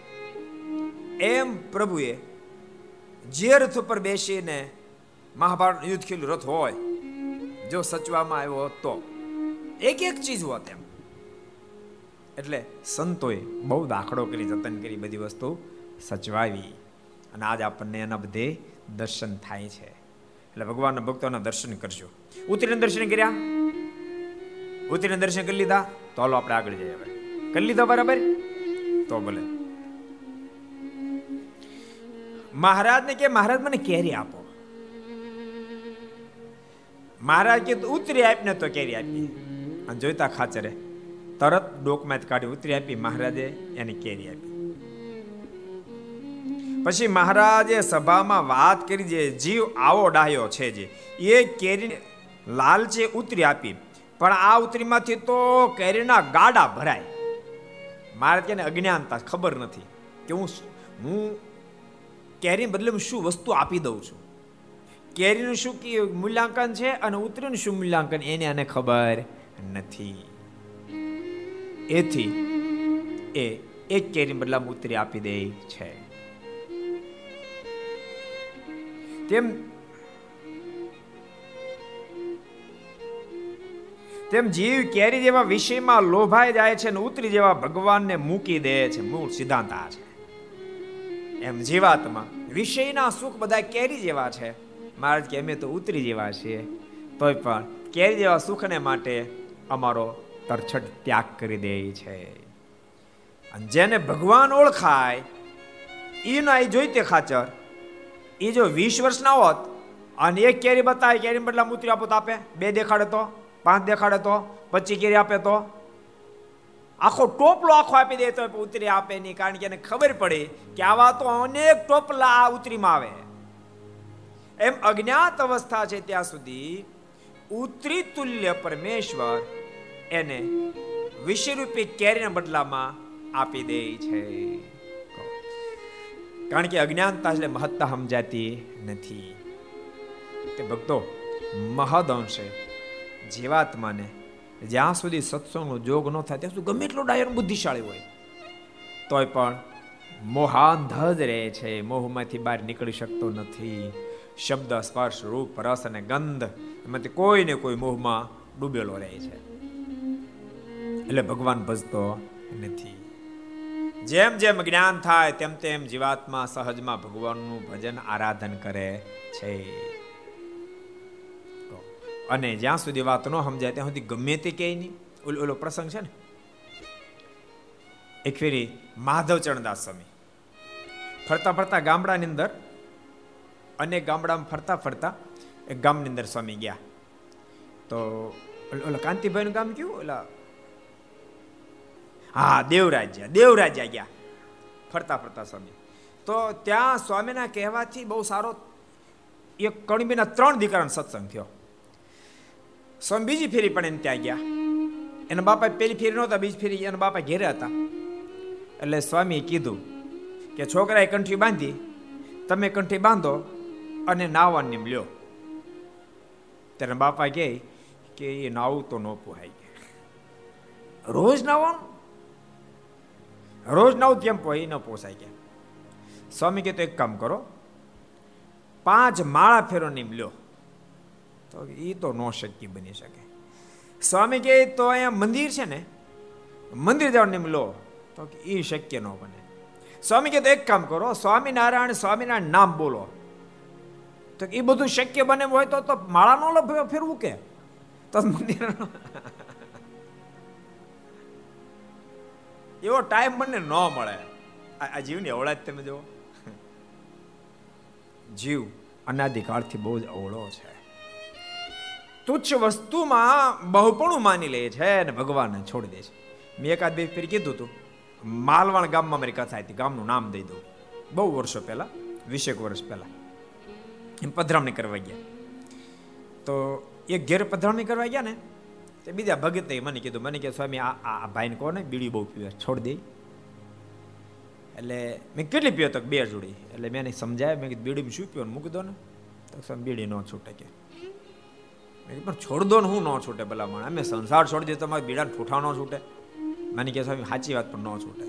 એમ પ્રભુએ જે રથ ઉપર બેસીને મહાભારત યુદ્ધ ખેલું રથ હોય. જો સચવામાં આવ્યો હતો એક એક ચીજ હોત એમ. એટલે સંતોએ બહુ દાખલો કરી, જતન કરી બધી વસ્તુ સચવાવી અને આજ આપણને એના બધે દર્શન થાય છે. એટલે ભગવાનના ભક્તોના દર્શન કરજો. ઉતરીને દર્શન કર્યા? ઉતરીને દર્શન કરી લીધા? તો હાલો આપણે આગળ જઈએ હવે. કરી લીધા બરાબર? તો ભલે. મહારાજને કે, મહારાજ, મને કેરી આપો. મહારાજ કે ઉતરી આપને તો કેરી આપી. અને જોઈતા ખાચરે તરત ડોકમાં કાઢી ઉતરી આપી મહારાજે એને કેરી આપી. પછી મહારાજે સભામાં વાત કરી જે જીવ આવો ડાયો છે જે, એ કેરી લાલચે ઉતરી આપી. પણ આ ઉતરીમાંથી તો કેરીના ગાડા ભરાય. મારે તેને અજ્ઞાનતા ખબર નથી કે હું હું કેરી બદલે હું શું વસ્તુ આપી દઉં છું? કેરીનું શું મૂલ્યાંકન છે અને ઉતરીનું શું મૂલ્યાંકન, એને આને ખબર નથી. એથી એ એક કેરી બદલામાં ઉતરી આપી દે છે. તેમ તેમ જીવ કેરી જેવા વિષયમાં લોભાઈ જાય છે અને ઉતરી જેવા ભગવાનને મૂકી દે છે. મૂળ સિદ્ધાંત આ છે. એમ જીવાતમાં વિષયના સુખ બધા કેરી જેવા છે. મહારાજ કે અમે તો ઉતરી જેવા છીએ. તોય પણ કેરી જેવા સુખને માટે અમારો તરછટ ત્યાગ કરી દે છે. અને જેને ભગવાન ઓળખાય એ ના એ જોઈતે ખાચર. એ જો વીસ વર્ષના હોત, અને એક કેરી બતાવે કેરી બદલા ઉતરી આપો તો આપે? બે દેખાડે તો, પાંચ દેખાડે તો, પચીસ કેરી આપે તો? આખો ટોપલો આખો આપી દે તો ઉતરી આપે નહીં, કારણ કે એને ખબર પડી કે આવા તો અનેક ટોપલા આ ઉતરીમાં આવે. એમ અજ્ઞાત અવસ્થા છે ત્યાં સુધી ઉતરી તુલ્ય પરમેશ્વર એને વિષયરૂપી કેરીના બદલામાં આપી દે છે. કારણ કે અજ્ઞાનતા એટલે મહત્તા સમજાતી નથી. તે ભક્તો, મહદ અંશે જીવાત્માને જ્યાં સુધી સત્સંગનો જોગ ન થાય, ત્યાં સુધી ગમે એટલો ડાયર બુદ્ધિશાળી હોય, તોય પણ મોહાંધ જ રહે છે. મોહમાંથી બહાર નીકળી શકતો નથી. શબ્દ સ્પર્શ રૂપ, રસ અને ગંધ એમાંથી કોઈને કોઈ મોહમાં ડૂબેલો રહે છે. એટલે ભગવાન ભજતો નથી. જેમ જેમ જ્ઞાન થાય, તેમ તેમ જીવાત્મા સહજમાં ભગવાનનું ભજન આરાધન કરે છે. અને જ્યાં સુધી વાત ન સમજાય, ત્યાં સુધી ગમે તે કહે નહીં. ઓલો ઓલો પ્રસંગ છે ને? એક ફેરી માધવ ચરણદાસ સ્વામી ફરતા ફરતા ગામડાની અંદર અનેક ગામડામાં ફરતા ફરતા એક ગામની અંદર સ્વામી ગયા. તો ઓલા કાંતિભાઈનું ગામ કયું? ઓલા હા, દેવરાજ્યા દેવરાજ્યા ગયા. ફરતા ફરતા સ્વામી. તો ત્યાં સ્વામીના કહેવાથી બહુ સારો એક કણબીના ત્રણ દીકરાનો સત્સંગ થયો. સ્વામી બીજી ફેરી પણ એને ત્યાં ગયા. એના બાપા પેલી ફેરી નહોતા, બીજી ફેરી એના બાપા ઘેરે હતા. એટલે સ્વામીએ કીધું કે, છોકરાએ કંઠી બાંધી, તમે કંઠી બાંધો અને નાવા લ્યો. ત્યારે બાપા કહે કે એ નાવું તો ન પોહાય. રોજ નાવાનું? રોજ નાવું કેમ પોહાય? ન પોસાય કે. સ્વામી કે તો એક કામ કરો. પાંચ માળા ફેરો નીમલ્યો તો એ તો નો શક્ય બની શકે. સ્વામી કે તો અહીંયા મંદિર છે ને, મંદિર જવા નીમલો તો એ શક્ય ન બને. સ્વામી કે તો એક કામ કરો. સ્વામિનારાયણ સ્વામિનારાયણ નામ બોલો. તો એ બધું શક્ય બને હોય તો માળા નો ફેરવું કે? મંદિર એવો ટાઈમ મને ન મળે. આ જીવની અવળા જ તમે જુઓ. જીવ અનાદિકાળથી બહુ જ અવળો છે. તુચ્છ વસ્તુમાં બહુપણું માની લે છે અને ભગવાનને છોડી દે છે. મેં એકાદ બે ફેર કીધું હતું માલવાણ ગામમાં મારી કથા હતી. ગામનું નામ દઈ દઉં. બહુ વર્ષો પહેલા, વીસેક વર્ષ પહેલા. એમ પધરામણી કરવા ગયા. તો એક ઘેર પધરામણી કરવા ગયા ને, તે બીજા ભગત મને કીધું, મને કે સ્વામી, આ આ ભાઈને કહો ને બીડી બહુ પીવે, છોડ દે. એટલે મેં કેટલી પીયો તો બે જોડી. એટલે મેં એને સમજાય મેં કીધું, બીડીમાં શું પીવાનું? મૂકી દો ને. તો સ્વામી બીડી ન છૂટે કે. મેં પણ છોડ દો ને, હું ન છૂટે ભલા મને અમે સંસાર છોડી દે તમારે બીડા ઠૂઠા ન છૂટે. મને કે, સ્વામી, સાચી વાત, પણ ન છૂટે.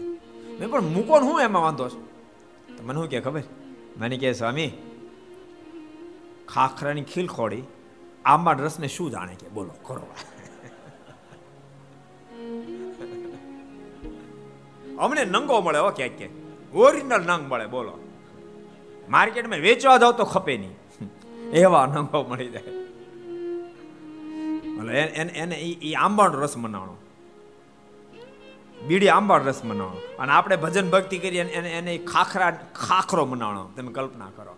મેં પણ મૂકો હું, એમાં વાંધો છું. તો મને શું કે ખબર? મને કે, સ્વામી ખાખરાની ખીલ ખોડી આંબા રસને શું જાણે કે? બોલો, કરો. અમને નંગો મળે હો ક્યાંક ક્યાંક. ઓરિજિનલ નંગ મળે, બોલો. માર્કેટમાં વેચવા જાવ તો ખપે નહીં. એવા નંગો મળી જાય. એને એને એ આંબાનો રસ મનાવણો બીડી આંબાળ રસ મનાવણો અને આપણે ભજન ભક્તિ કરીએ એને એને ખાખરા ખાખરો મનાવણો તમે કલ્પના કરો.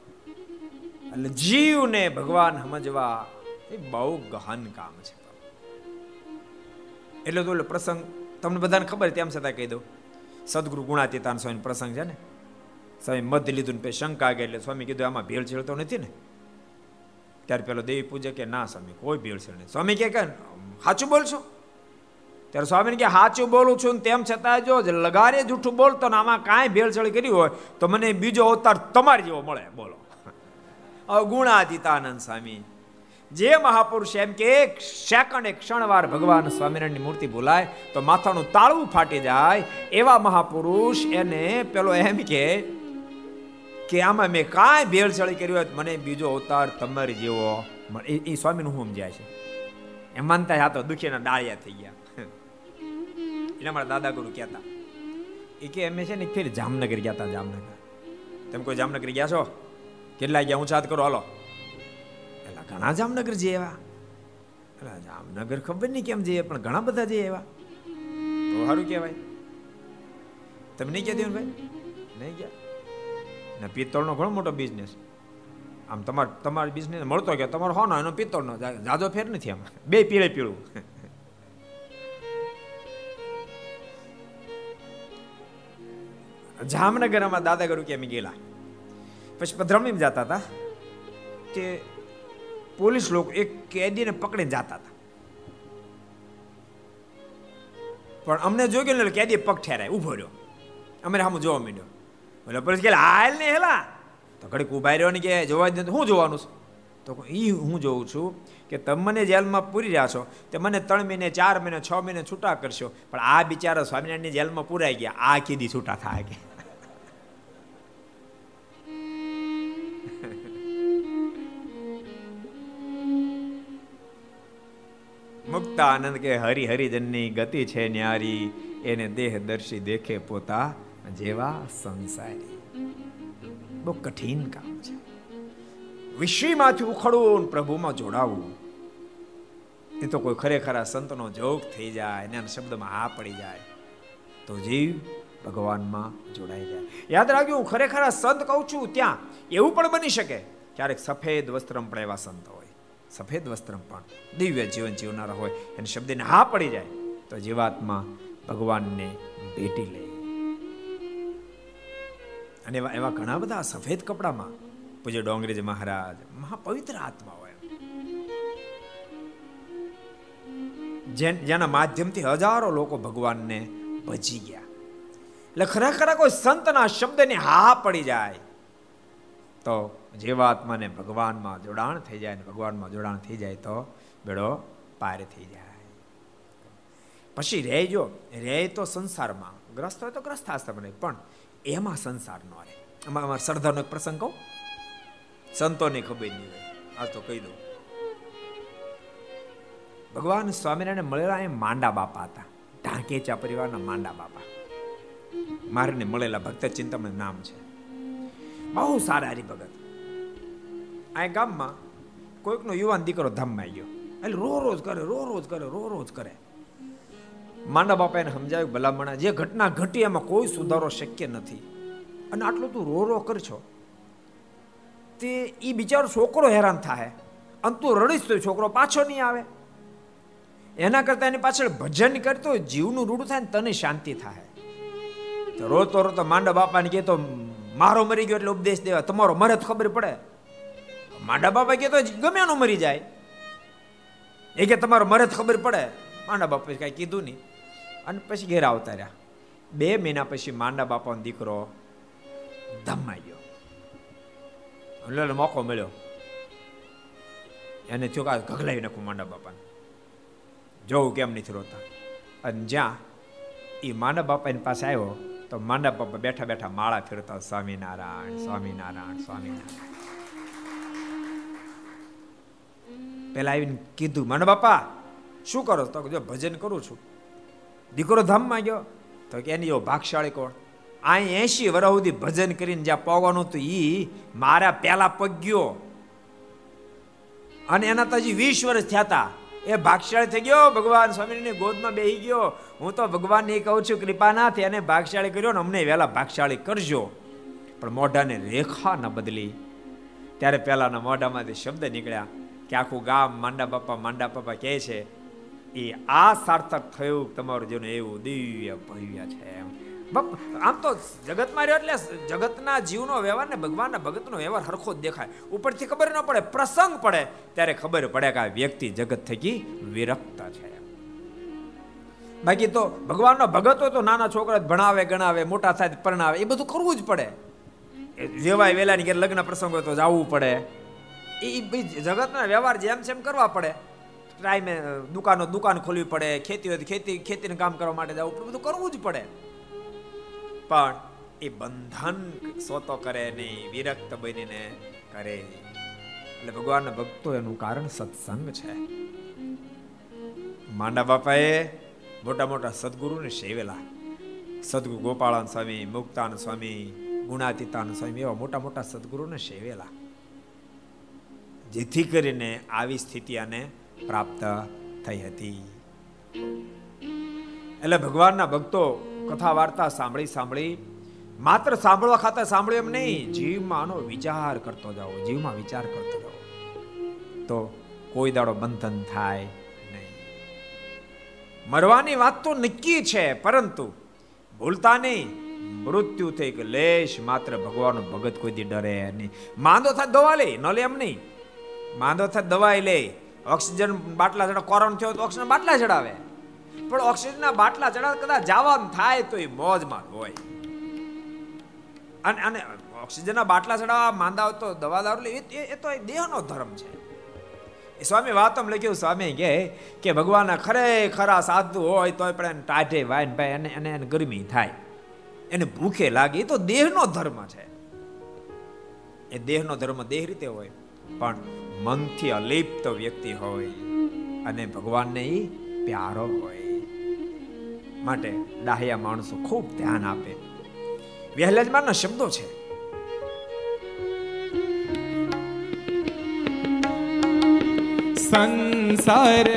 એટલે જીવને ભગવાન સમજવા એ બહુ ગહન કામ છે. એટલે તો પ્રસંગ, તમને બધાને ખબર તેમ છતાં કહી દઉં. સદગુરુ ગુણાતીતાન સ્વામી પ્રસંગ છે ને? સ્વામી મધ લીધું ને શંકા ગઈ એટલે સ્વામી કીધું, આમાં ભેળ તો નથી ને? ત્યારે પેલો દેવી પૂજે કે, ના સ્વામી, કોઈ ભેળસેળ નહીં. સ્વામી કે સાચું બોલશો? ત્યારે સ્વામીને કે સાચું બોલું છું ને તેમ છતાં જો લગારે જૂઠું બોલતો ને આમાં કાંઈ ભેળસેળ કરી હોય, તો મને બીજો અવતાર તમારી જેવો મળે. બોલો. ગુણાતીતાનંદ સ્વામી. જે મહાપુરુષ એમ કે એક સેકન્ડ, એક ક્ષણવાર ભગવાન સ્વામિનારાયણની મૂર્તિ ભૂલાય, તો માથાનું તાળું ફાટી જાય, એવા મહાપુરુષ એને પેલો એમ કે કે આમાં મેં કાંઈ ભેળસેળ કરી હોય મને બીજો અવતાર તમારી જેવો. એ સ્વામીનું હું જાય છે? એમ માનતા આ તો દુખીના ડાળિયા થઈ ગયા. એટલે મારા દાદા ગુરુ કહેતા. એ કે, અમે છે ને ફેર જામનગર ગયા હતા જામનગર. તમે કોઈ જામનગર ગયા છો? કેટલા ગયા? ઊંચા કરો. હાલો. એટલે ઘણા જામનગર જઈએ એવા એટલે જામનગર ખબર નહીં કેમ જઈએ, પણ ઘણા બધા જઈએ એવા તો સારું કહેવાય. તમે નહીં કહેતી ભાઈ? નહીં ગયા? ને પિત્તળનો ઘણો મોટો બિઝનેસ આમ તમારે તમારો બિઝનેસ મળતો ગયો. તમારો હોનો, એનો પિત્તળનો. જાજો ફેર નથી આમ. બે પીળે પીળું. જામનગર અમારા ગરુ કે અમે ગયેલા. પછી પધરામણીમાં જતા હતા તે પોલીસ લોકો એક કેદીને પકડીને જતા હતા. પણ અમને જોઈ ગયો કેદી પગ ઠેરાય ઊભો રહ્યો. અમે સામે જોવા માંડ્યો. એટલે પોલીસ કે, હાલ ને હેલા. તો ઘડીક ઊભા રહ્યો ને કે, જોવા દે હું જોવાનું છું. તો એ હું જોઉં છું કે તમને જેલમાં પૂરી રહ્યા છો, તે મને ત્રણ મહિને, ચાર મહિને, છ મહિને છૂટા કરશો, પણ આ બિચારા સ્વામિનારાયણની જેલમાં પૂરાઈ ગયા, આ કીધી છૂટા થાય કે. મુક્તાનંદ કે હરિ હરિજનની ગતિ છે ન્યારી, એને દેહ દર્શી દેખે પોતા જેવા સંસારી. બહુ કઠિન કામ છે. વિશ્વમાંથી ઉખડવું, પ્રભુમાં જોડાવવું એ તો કોઈ ખરેખર સંતનો જોગ થઈ જાય, એના શબ્દમાં આ પડી જાય. તો જીવ ભગવાનમાં જોડાઈ જાય. યાદ રાખજો, હું ખરેખર સંત કહું છું, ત્યાં એવું પણ બની શકે, ક્યારેક સફેદ વસ્ત્રમ પણ એવા સંત. સફેદ વસ્ત્ર પણ. દિવ્ય જીવન જીવનારા હોય, એને શબ્દને હા પડી જાય, તો જીવાત્મા ભગવાનને ભેટી લે. અને એવા એવા ઘણા બધા સફેદ કપડામાં પૂજ્ય ડોંગરેજ મહારાજ, મહાપવિત્ર આત્મા હોય જેના માધ્યમથી હજારો લોકો ભગવાનને ભજી ગયા. એટલે ખરેખર કોઈ સંતના શબ્દને હા પડી જાય તો જીવાત્માને ભગવાનમાં જોડાણ થઈ જાય ને ભગવાનમાં જોડાણ થઈ જાય તો બેડો પાર થઈ જાય. પછી રહેજો, રહે તો સંસારમાં. ગ્રસ્ત હોય તો ગ્રસ્તાશ્રમ રહે, પણ એમાં સંસાર ન રહે. એમાં અમારા સરદારનો એક પ્રસંગ કહું. સંતોને ખબર નહીં હોય. આ તો કહી દઉં. ભગવાન સ્વામિનારાયણ મળેલા એ માંડા બાપા હતા. ઢાંકેચા પરિવારના માંડા બાપા. મારને મળેલા ભક્ત ચિંતામણ નામ છે. બહુ સારા હરિભગત. આ ગામમાં કોઈકનો યુવાન દીકરો ધામમાં ગયો એટલે રો રોજ કરે, રો રોજ કરે, રો રોજ કરે. માંડા બાપા એને સમજાવ્યું, ભલામણા, જે ઘટના ઘટી એમાં કોઈ સુધારો શક્ય નથી. અને આટલું તું રો રો કરશો, તે એ બિચારો છોકરો હેરાન થાય અને તું રડીશ તો છોકરો પાછો નહીં આવે. એના કરતા એની પાછળ ભજન કરતો જીવનું રૂડું થાય ને તને શાંતિ થાય રોતો રોતો માંડા બાપાને કહે તો મારો મરી ગયો એટલે ઉપદેશ દેવા. તમારો મરે તો ખબર પડે. માંડા બાપા કહે તો ગમે એનો મરી જાય. એ કે તમારો મરે તો ખબર પડે. માંડા બાપા કાંઈ કીધું નહીં. અને પછી ઘેર આવતા રહ્યા. બે મહિના પછી માંડા બાપાનો દીકરો ધમાઈ ગયો. એટલે મોકો મળ્યો. એને થયું કે ગગલાવી નાખું માંડા બાપાને. જોવું કેમ નથી રોતા. અને જ્યાં એ માંડા બાપાની પાસે આવ્યો તો માંડા પપ્પા બેઠા બેઠા માળા ફેરતા સ્વામિનારાયણ સ્વામિનારાયણ સ્વામિનારાયણ. પેલા આવીને કીધું માંડા બાપા શું કરો તો જો ભજન કરું છું. દીકરો ધામમાં ગયો. તો કે એની ભાગશાળી કોણ? અહીં એસી વર્ષ સુધી ભજન કરીને જ્યાં પગવાનું હતું એ મારા પેલા પગ ગયો અને એના તો હજી વીસ વર્ષ થયા હતા. એ ભાગશાળી થઈ ગયો, ભગવાન સ્વામીની ગોદમાં બેહી ગયો. હું તો ભગવાનને કહું છું, કૃપાનાથ એને ભાગશાળી કર્યો ને અમને વહેલા ભાગશાળી કરજો. પણ મોઢાને રેખા ન બદલી. ત્યારે પહેલાના મોઢામાંથી શબ્દ નીકળ્યા કે આખું ગામ માંડા બાપા માંડા બાપા કહે છે, એ આ સાર્થક થયું, તમારું જેનું એવું દિવ્ય ભવ્ય છે. એમ. આમ તો જગતમાં રહ્યો એટલે જગતના જીવનો વ્યવહાર ને ભગવાનના ભગતનો વ્યવહાર હરખો જ દેખાય. ઉપરથી ખબર ન પડે, પ્રસંગ પડે, ત્યારે ખબર પડે કે આ વ્યક્તિ જગત થકી વિરક્ત છે. બાકી તો ભગવાનનો ભગત હોય તો નાના છોકરા ભણાવે, ગણાવે, મોટા થાય પરણાવે, એ બધું કરવું જ પડે. જેવાય વેલાની ઘેર લગ્ન પ્રસંગ હોય તો જવું પડે. એ જગતના વ્યવહાર જેમ જેમ કરવા પડે. ટાઈમે દુકાનો દુકાન ખોલવી પડે, ખેતી હોય ખેતી ખેતીનું કામ કરવા માટે જવું પડે, બધું કરવું જ પડે. પણ એ બંધન સોતો કરે નહીં વિરક્ત બનીને કરે. એટલે ભગવાનના ભક્તો એનું કારણ સત્સંગ છે. માંડા બાપાએ મોટા મોટા સદગુરુને સેવેલા. સદગુરુ ગોપાળાન સ્વામી, મુક્તાન સ્વામી, ગુણાતીતાન સ્વામી એવા મોટા મોટા સદગુરુને સેવેલા. જેથી કરીને આવી સ્થિતિ આને પ્રાપ્ત થઈ હતી. એટલે ભગવાનના ભક્તો કથા વાર્તા સાંભળી સાંભળી, માત્ર સાંભળવા ખાતા સાંભળ્યું એમ નહીં, જીવમાં આનો વિચાર કરતો જાઓ, જીવમાં વિચાર કરતો જાઓ. તો કોઈ દાડો બંધન થાય નહીં. મરવાની વાત તો નક્કી છે, પરંતુ ભૂલતા નહીં. મૃત્યુ થઈ કે લેશ, માત્ર ભગવાનનો ભગત કોઈ દી ડરે નહીં. માંદો થાય દવા લે, ન લે એમ નહીં. માંદો થાય દવાઈ લે. ઓક્સિજન બાટલા ચડાવ કોરોના થયો તો ઓક્સિજન બાટલા ચડાવે પણ ઓક્સિજનના બાટલા ચડાવ કદાચ જવાનું થાય તો એ મોજમાં હોય. અને અને ઓક્સિજનના બાટલા ચડાવવા, માંદા તો દવા દારૂ લે, એ તો એ દેહનો ધર્મ છે. એ સ્વામી વાતમ લખ્યું, સ્વામી કહે કે ભગવાનના ખરેખરા સાધુ હોય તોય પણ એને ટાઢે વાઈન ભાઈ અને એને એને ગરમી થાય. એને ભૂખે લાગે, એ તો દેહનો ધર્મ છે. એ દેહનો ધર્મ દેહ રીતે હોય, પણ મનથી અલિપ્ત વ્યક્તિ હોય અને ભગવાનને એ પ્યારો હોય. માટે ડાહ્યા માણસો ખૂબ ધ્યાન આપે. વહેલાજમાના શબ્દો છે. સંસાર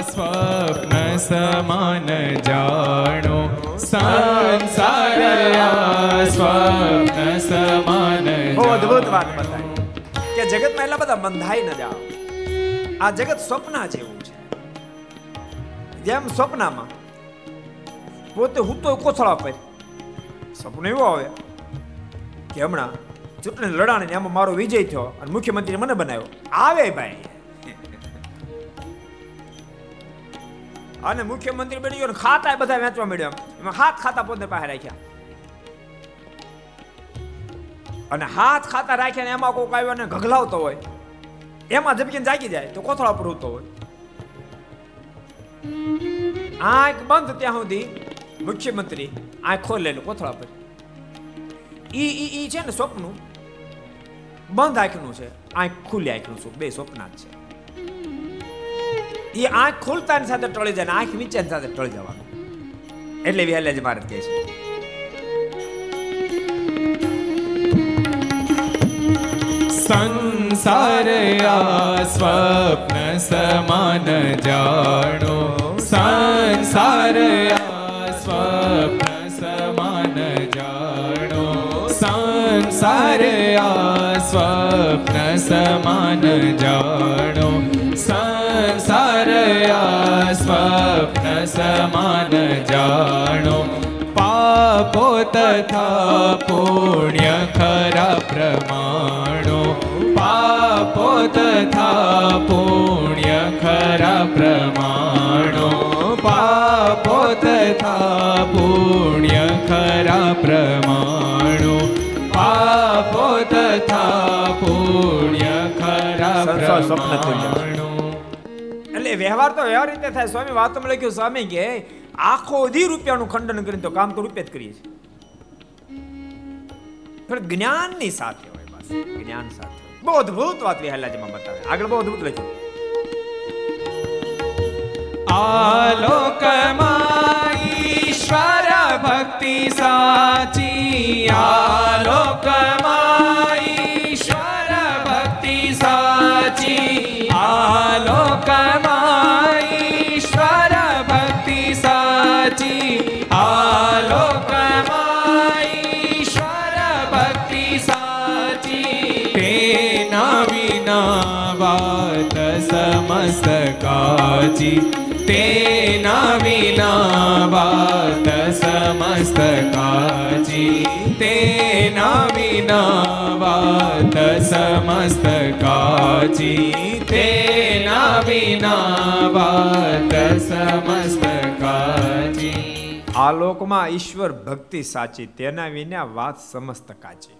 સ્વપ્ન સમાન જાણો. સંસાર સ્વપ્ન સમાન બહુ અદ્ભુત વાત બતાવી કે જગતમાં એટલા બધા બંધાઈ ન જાઓ. આ જગત સ્વપ્ન જેવું છે. જેમ સ્વપ્નમાં પોતે હું તો કોથળા પર. સપનું એવો આવે કે હમણાં ચૂંટણી લડાણી એમાં મારો વિજય થયો અને મુખ્યમંત્રી મને બનાવ્યો. આવે ભાઈ. અને મુખ્યમંત્રી બની ગયો ખાતા બધા વેચવા મળ્યા એમાં. હાથ ખાતા પોતે પાસે રાખ્યા. અને હાથ ખાતા રાખ્યા ને એમાં કોઈક આવ્યો ને ઘગલાવતો હોય. એમાં ઝબકીને જાગી જાય તો કોથળા પર ઉતો હોય. આંખ બંધ ત્યાં સુધી મુખ્યમંત્રી આંખો લઈને કોથળા પર. ઈ ઈ ઈ છે ને સ્વપ્ન? બંધ આંખનું છે. આંખ ખુલ્લી આંખનું છે. બે સ્વપ્ન છે. એ આંખ ખુલતા સાથે ટળી જાય આંખ નીચેની સાથે ટળી જવાનું. એટલે જ ભારત કહે છે. સંસાર સ્વપ્ન સમાન જાણો. સંસાર આ જાણો, સંસાર આ સ્વપ્ન સમાન જાણો. સંસાર આ સ્વપ્ન સમાન જાણો. પાપો તથા પુણ્ય ખરા પ્રમાણો. પાપો તથા પુણ્ય ખરા પ્રમાણો. પાપો તથા પુણ્ય ખરા પ્રમાણો. પાપો તથા પુણ્ય ખરા. પ્રમાણો. એટલે વ્યવહાર તો વ્યવહાર રીતે થાય. સ્વામી વાતમાં લખ્યું સ્વામી કે આખો દી રૂપિયાનું ખંડન કરીને તો કામ તો રૂપિયા જ કરીએ છીએ. પણ જ્ઞાનની સાથે હોય બસ. જ્ઞાન સાથે બહુ અદભુત વાત વિહલાજીમાં બતાવે. આગળ બહુ અદભુત લખ્યું. આલોકમાં ઈશ્વર ભક્તિ સાચી આલોકમાં ઈશ્વર ભક્તિ સાચી આલોકમાં ઈશ્વર ભક્તિ સાચી આલોકમાં ઈશ્વર ભક્તિ સાચી. તેના વિના વાત સમસ્ત કાચી तेना विना वात સમસ્તકાજી તેના વિના વાત સમસ્તકાજી તેના વિના આ લોકમાં ઈશ્વર ભક્તિ સાચી તેના વિના વાત સમસ્ત કાચી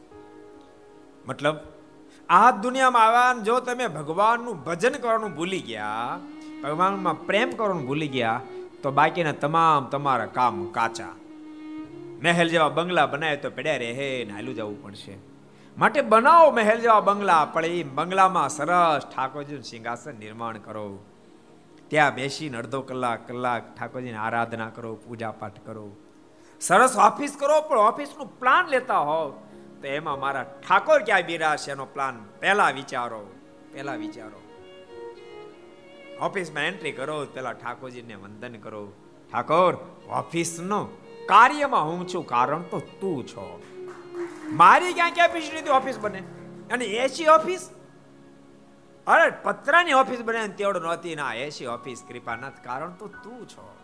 મતલબ આ દુનિયામાં આવ્યા જો તમે ભગવાનનું ભજન કરવાનું ભૂલી ગયા, ભગવાનમાં પ્રેમ કરવાનું ભૂલી ગયા, તો બાકીના તમામ તમારા કામ કાચા. મહેલ જેવા બંગલા બનાવે તો પડ્યા રહે ને હાલું જવું પડશે. માટે બનાવો મહેલ જેવા બંગલા, પણ એ બંગલામાં સરસ ઠાકોરજીનું સિંહાસન નિર્માણ કરો. ત્યાં બેસીને અડધો કલાક કલાક ઠાકોરજીની આરાધના કરો પૂજા પાઠ કરો. સરસ ઓફિસ કરો, પણ ઓફિસનું પ્લાન લેતા હોવ તો એમાં મારા ઠાકોર ક્યાં બિરાશે એનો પ્લાન પહેલા વિચારો પહેલા વિચારો. ઓફિસમાં એન્ટ્રી કરો પેલા ઠાકોરજીને વંદન કરો. ઠાકોર, ઓફિસનો કાર્યમાં હું છું, કારણ તો તું છો. મારી ક્યાં કેપેસિટી ઓફિસ બને? અને એસી ઓફિસ અરે, પતરાની ઓફિસ બને તેવડ નહોતી. ના એસી ઓફિસ કૃપાનાથ કારણ તો તું છો.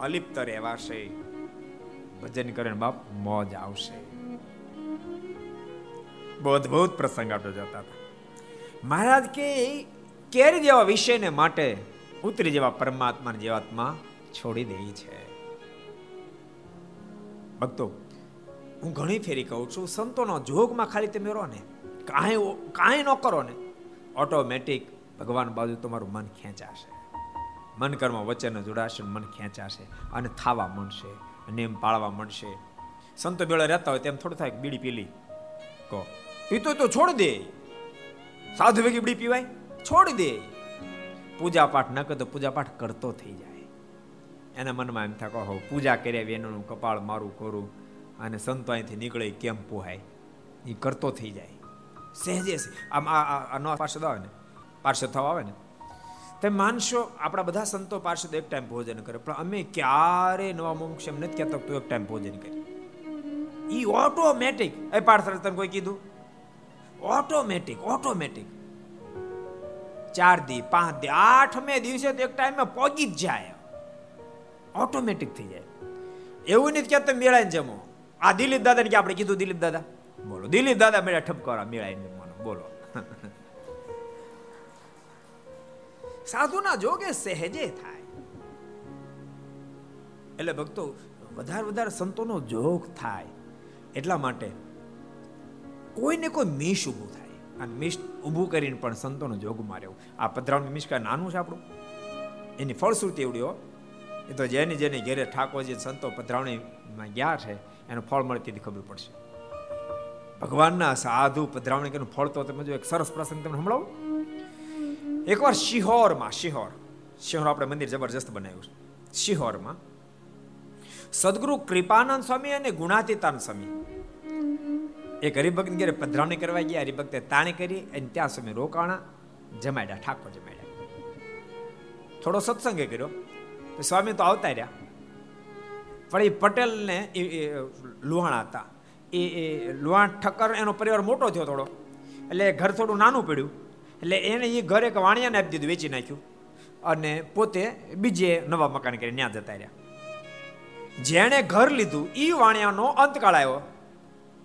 અલિપ્ત રહેવાશે. ભજન કરે બાપ, મોજ આવશે. બહુ અદભુત પ્રસંગ આપણે જતા હતા. મહારાજ કે, કેરી જેવા વિષયને માટે ઉતરી જેવા પરમાત્માની, જીવાત્મા છોડી દે છે. ભક્તો, હું ઘણી ફેરી કહું છું, સંતોનો જોગમાં ખાલી તમે રહો ને, કાંઈ કાંઈ ન કરો ને ઓટોમેટિક ભગવાન બાજુ તમારું મન ખેંચાશે. મન કર્મ વચન જોડાશે મન ખેંચાશે અને થાવા મળશે નેમ પાળવા મળશે સંતો બેળો રહેતા હોય તેમ થોડું થાય બીડી પીલી. કહો, પીતો તો છોડ દે. સાધુ વેગી બીડી પીવાય? છોડ દે. પૂજા પાઠ ન કરતો પૂજા પાઠ કરતો થઈ જાય. એના મનમાં એમ થાય કહો પૂજા કર્યા એનું કપાળ મારું કરું અને સંતો અહીંથી નીકળે કેમ પોહાય? એ કરતો થઈ જાય. સહેજે આમ આનો પાર્ષદ આવે ને? પાર્ષદ થવા આવે ને? તમે માનશો, આપણા બધા સંતો પાર્ષદ એક ટાઈમ ભોજન કરે, પણ અમે ક્યારે નવા મોક્ષ એમ નથી કહેતો તું એક ટાઈમ ભોજન કરી. ઈ ઓટોમેટિક, એ પાર્ષદ તમે કોઈ કીધું? Automatic automatic. ચાર દી, પાંચ દી આઠ મે દિવસે તો એક ટાઈમે પહોંચી જ જાય. ઓટોમેટિક થઈ જાય. એવું નથી કે તમે મેળાઈને જમો. આ દિલીપ દાદાને કે આપણે કીધું દિલીપ દાદા? બોલો, દિલીપ દાદા મેળા ઠપકારા મેળાઈને જમવાનો. બોલો. સાધુના જોગે સહેજે થાય. એટલે ભક્તો, વધારે વધારે સંતોનો જોગ થાય. એટલા માટે કોઈને કોઈ મિશ ઊભું થાય. અને મિશ ઊભું કરીને પણ સંતોનો જોગ માર્યો. આ પધરાવનું મિશ કાંઈ નાનું છે આપણું? એની ફળશ્રુતિ એવડી હો. એ તો જેની જેની ઘેરે ઠાકોરજી સંતો પધરાવણીમાં ગયા છે, એનું ફળ મળે તેથી ખબર પડશે. ભગવાનના સાધુ પધરાવણી કે ફળ તો તમે જો એક સરસ પ્રસંગ તમને સંભળાવું? એકવાર શિહોરમાં, શિહોર શિહોર આપણે મંદિર જબરજસ્ત બનાવ્યું છે. શિહોરમાં સદગુરુ કૃપાનંદ સ્વામી અને ગુણાતીતાનંદ સ્વામી એક હરિભક્ત ઘેરે પધરાવણી કરવા ગયા, હરિભક્તે તાણી કરી અને ત્યાં સમય રોકાણા જમાડ્યા, ઠાકોર જમાડ્યા. થોડો સત્સંગ કર્યો. સ્વામી તો આવતા રહ્યા. પણ એ પટેલને એ લુહાણા હતા. એ એ લુહાણ ઠક્કર એનો પરિવાર મોટો થયો થોડો. એટલે ઘર થોડું નાનું પડ્યું. એટલે એને એ ઘર એક વાણિયાને આપી દીધું, વેચી નાખ્યું. અને પોતે બીજે નવા મકાન કરી ત્યાં જતા રહ્યા. જેણે ઘર લીધું એ વાણિયાનો અંતકાળ આવ્યો.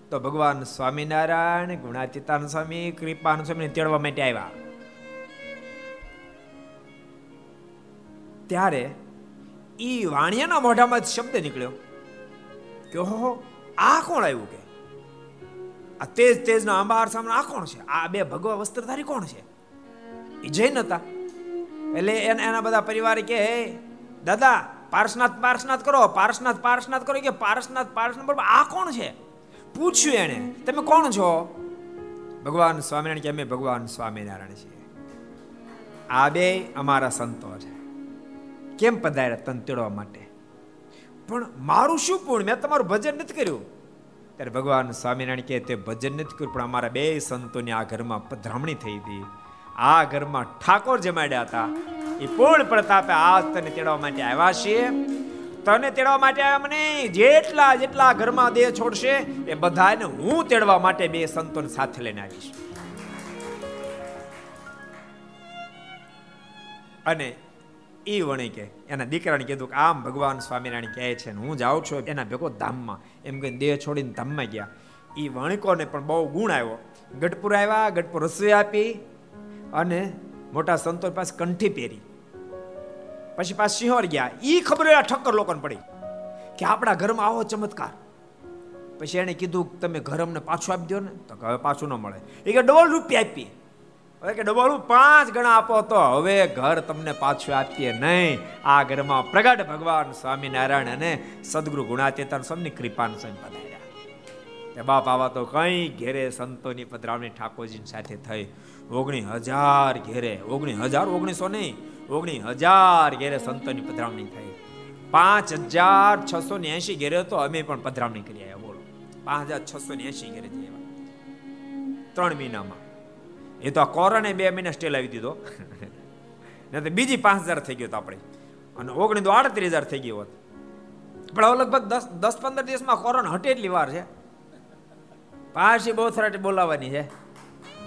તો ભગવાન સ્વામિનારાયણ, ગુણાતીતાન સ્વામી, કૃપાન સ્વામી તેડવા માટે આવ્યા. ત્યારે ઈ વાણિયાના મોઢામાં શબ્દ નીકળ્યો. કે હો આ કોણ આવ્યું કે? આ તેજ તેજનો આંબા સામે આ કોણ છે? આ બે ભગવા વસ્ત્રધારી કોણ છે? એ જૈન હતા. એટલે એના બધા પરિવારે કે, હે, દાદા પારસનાથ પારસનાથ કરો પારસનાથ પારસનાથ કરો. કે પારસનાથ પારસનાથ બરોબર આ કોણ છે? પૂછ્યું એને, તમે કોણ છો? ભગવાન સ્વામિનારાયણ કે, અમે ભગવાન સ્વામિનારાયણ છીએ. આ બે અમારા સંતો છે. કેમ પધાર્યા તન તેડવા માટે? પણ મારું શું પૂર્ણ? મેં તમારું ભજન નથી કર્યું. ત્યારે ભગવાન સ્વામિનારાયણ કહે, તે ભજન નથી કર્યું, પણ અમારા બે સંતોની આ ઘરમાં પધરામણી થઈ હતી. આ ઘરમાં ઠાકોર જમાડ્યા હતા. એ પૂર્ણ પ્રતાપે આજ તને તેડવા માટે આવ્યા છીએ. તને તેડવા માટે આવ્યા મને જેટલા જેટલા ઘરમાં દેહ છોડશે, એ બધાને હું તેડવા માટે બે સંતોને સાથે લઈને આવીશ. અને એ વણી કે. એના દીકરાને કીધું કે, આમ ભગવાન સ્વામિનારાયણ કહે છે હું જાઉં છું. એના ભેગો ધામમાં, એમ કહીને દેહ છોડીને ધામમાં ગયા. એ વણિકોને પણ બહુ ગુણ આવ્યો. ગઢપુર આવ્યા, ગઢપુર રસોઈ આપી અને મોટા સંતો પાસે કંઠી પહેરી. પછી પાછ સિંહોર ગયા. એ ખબર ઠક્કર લોકોને પડી કે આપણા ઘરમાં આવો ચમત્કાર. પછી એને કીધું તમે ઘર અમને પાછું આપી દો ને. તો હવે પાછું ન મળે. એ કે, ડબલ રૂપિયા આપી હવે કે ડબલ પાંચ ગણા આપો તો હવે ઘર તમને પાછું આપીએ નહીં. આ ઘરમાં પ્રગટ ભગવાન સ્વામિનારાયણ અને સદગુરુ ગુણાતીતાન સ્વામીની કૃપાન સ્વામી પધાર્યા. તે બાપ આવા તો કઈ ઘેરે સંતોની પધરાવણી ઠાકોરજી સાથે થઈ. ઓગણી હજાર ઘેરે, ઓગણી હજાર, ઓગણીસો નહીં, ઓગણી હજાર ઘેરે સંતોની પધરાવણી થઈ. પાંચ હજાર છસો ને એસી ઘેરે તો અમે પણ પધરાવણી કરી આવ્યા, બોલો. પાંચ હજાર છસો ને એસી ઘેરે જઈ ત્રણ મહિનામાં. એ તો આ કોરોને બે મહિના સ્ટે લાવી દીધો. ને તો બીજી પાંચ હજાર થઈ ગયો તો આપણે. અને ઓગણી તો આડત્રીસ હજાર થઈ ગયો હોત. પણ હવે લગભગ દસ દસ પંદર દિવસમાં કોરોના હટે એટલી વાર છે. પાછી બહુ સરસ બોલાવવાની છે.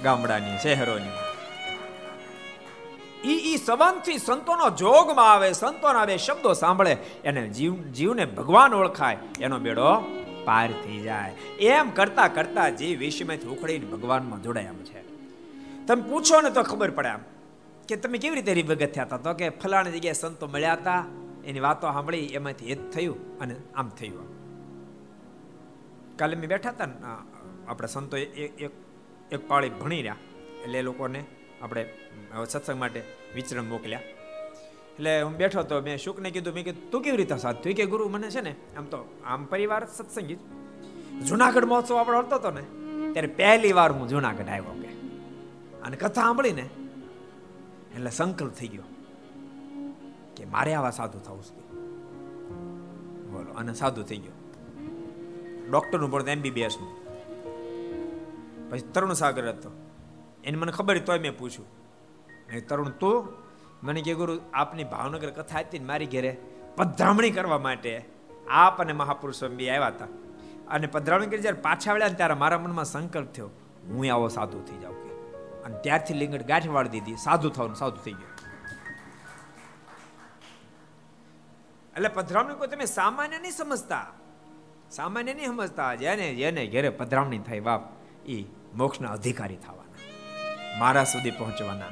ગામડાની, શહેરોની. ઈ ઈ સંબંધથી સંતોનો જોગમાં આવે, સંતોના આવે શબ્દો સાંભળે. એને જીવ, જીવને ભગવાન ઓળખાય. એનો બેડો પાર થઈ જાય. એમ કરતા કરતા જીવ વિશ્વમાંથી ઉખડીને ભગવાનમાં જોડાય એમ છે. તમે પૂછો ને તો ખબર પડે આમ. કે તમે કેવી રીતે હરિભગત થયા હતા? તો કે ફલાણી જગ્યાએ સંતો મળ્યા હતા, એની વાતો સાંભળી એમાંથી એ જ થયું અને આમ થયું કાલે મેં બેઠા હતા ને આપણે સંતો એક એક પાળી ભણી રહ્યા. એટલે એ લોકોને આપણે સત્સંગ માટે વિચરણ મોકલ્યા. એટલે હું બેઠો તો મેં શુકને કીધું, મેં કીધું, તું કેવી રીતે સાથ કે ગુરુ મને છે ને, આમ તો આમ પરિવાર સત્સંગી જુનાગઢ મહોત્સવ આપણો હતો તો ને, ત્યારે પહેલી વાર હું જુનાગઢ આવ્યો. અને કથા સાંભળીને એટલે સંકલ્પ થઈ ગયો કે મારે આવા સાધુ થવું છે. બોલો, અને સાધુ થઈ ગયો. ડૉક્ટરનું પણ એમબીબીએસનું પછી તરુણ સાગર હતો. એને મને ખબર તોય મેં પૂછ્યું. એ તરુણ, તું? મને કે, ગુરુ, આપની ભાવનગર કથા હતી ને મારી ઘેરે પધરામણી કરવા માટે આપ અને મહાપુરુષો બી આવ્યા હતા. અને પધરામણી કરી જ્યારે પાછા વળ્યા ત્યારે મારા મનમાં સંકલ્પ થયો, હું આવો સાધુ થઈ જાઉં. અને ત્યારથી લિંગડ ગાંઠ વાળી દીધી. સાધુ થવાનું, સાધુ થઈ ગયું. એટલે પધરામણી કોઈ તમે સામાન્ય નહીં સમજતા. સામાન્ય નહીં સમજતા. જેને જેને ઘેરે પધરામણી થાય બાપ એ મોક્ષના અધિકારી થવાના. મારા સુધી પહોંચવાના.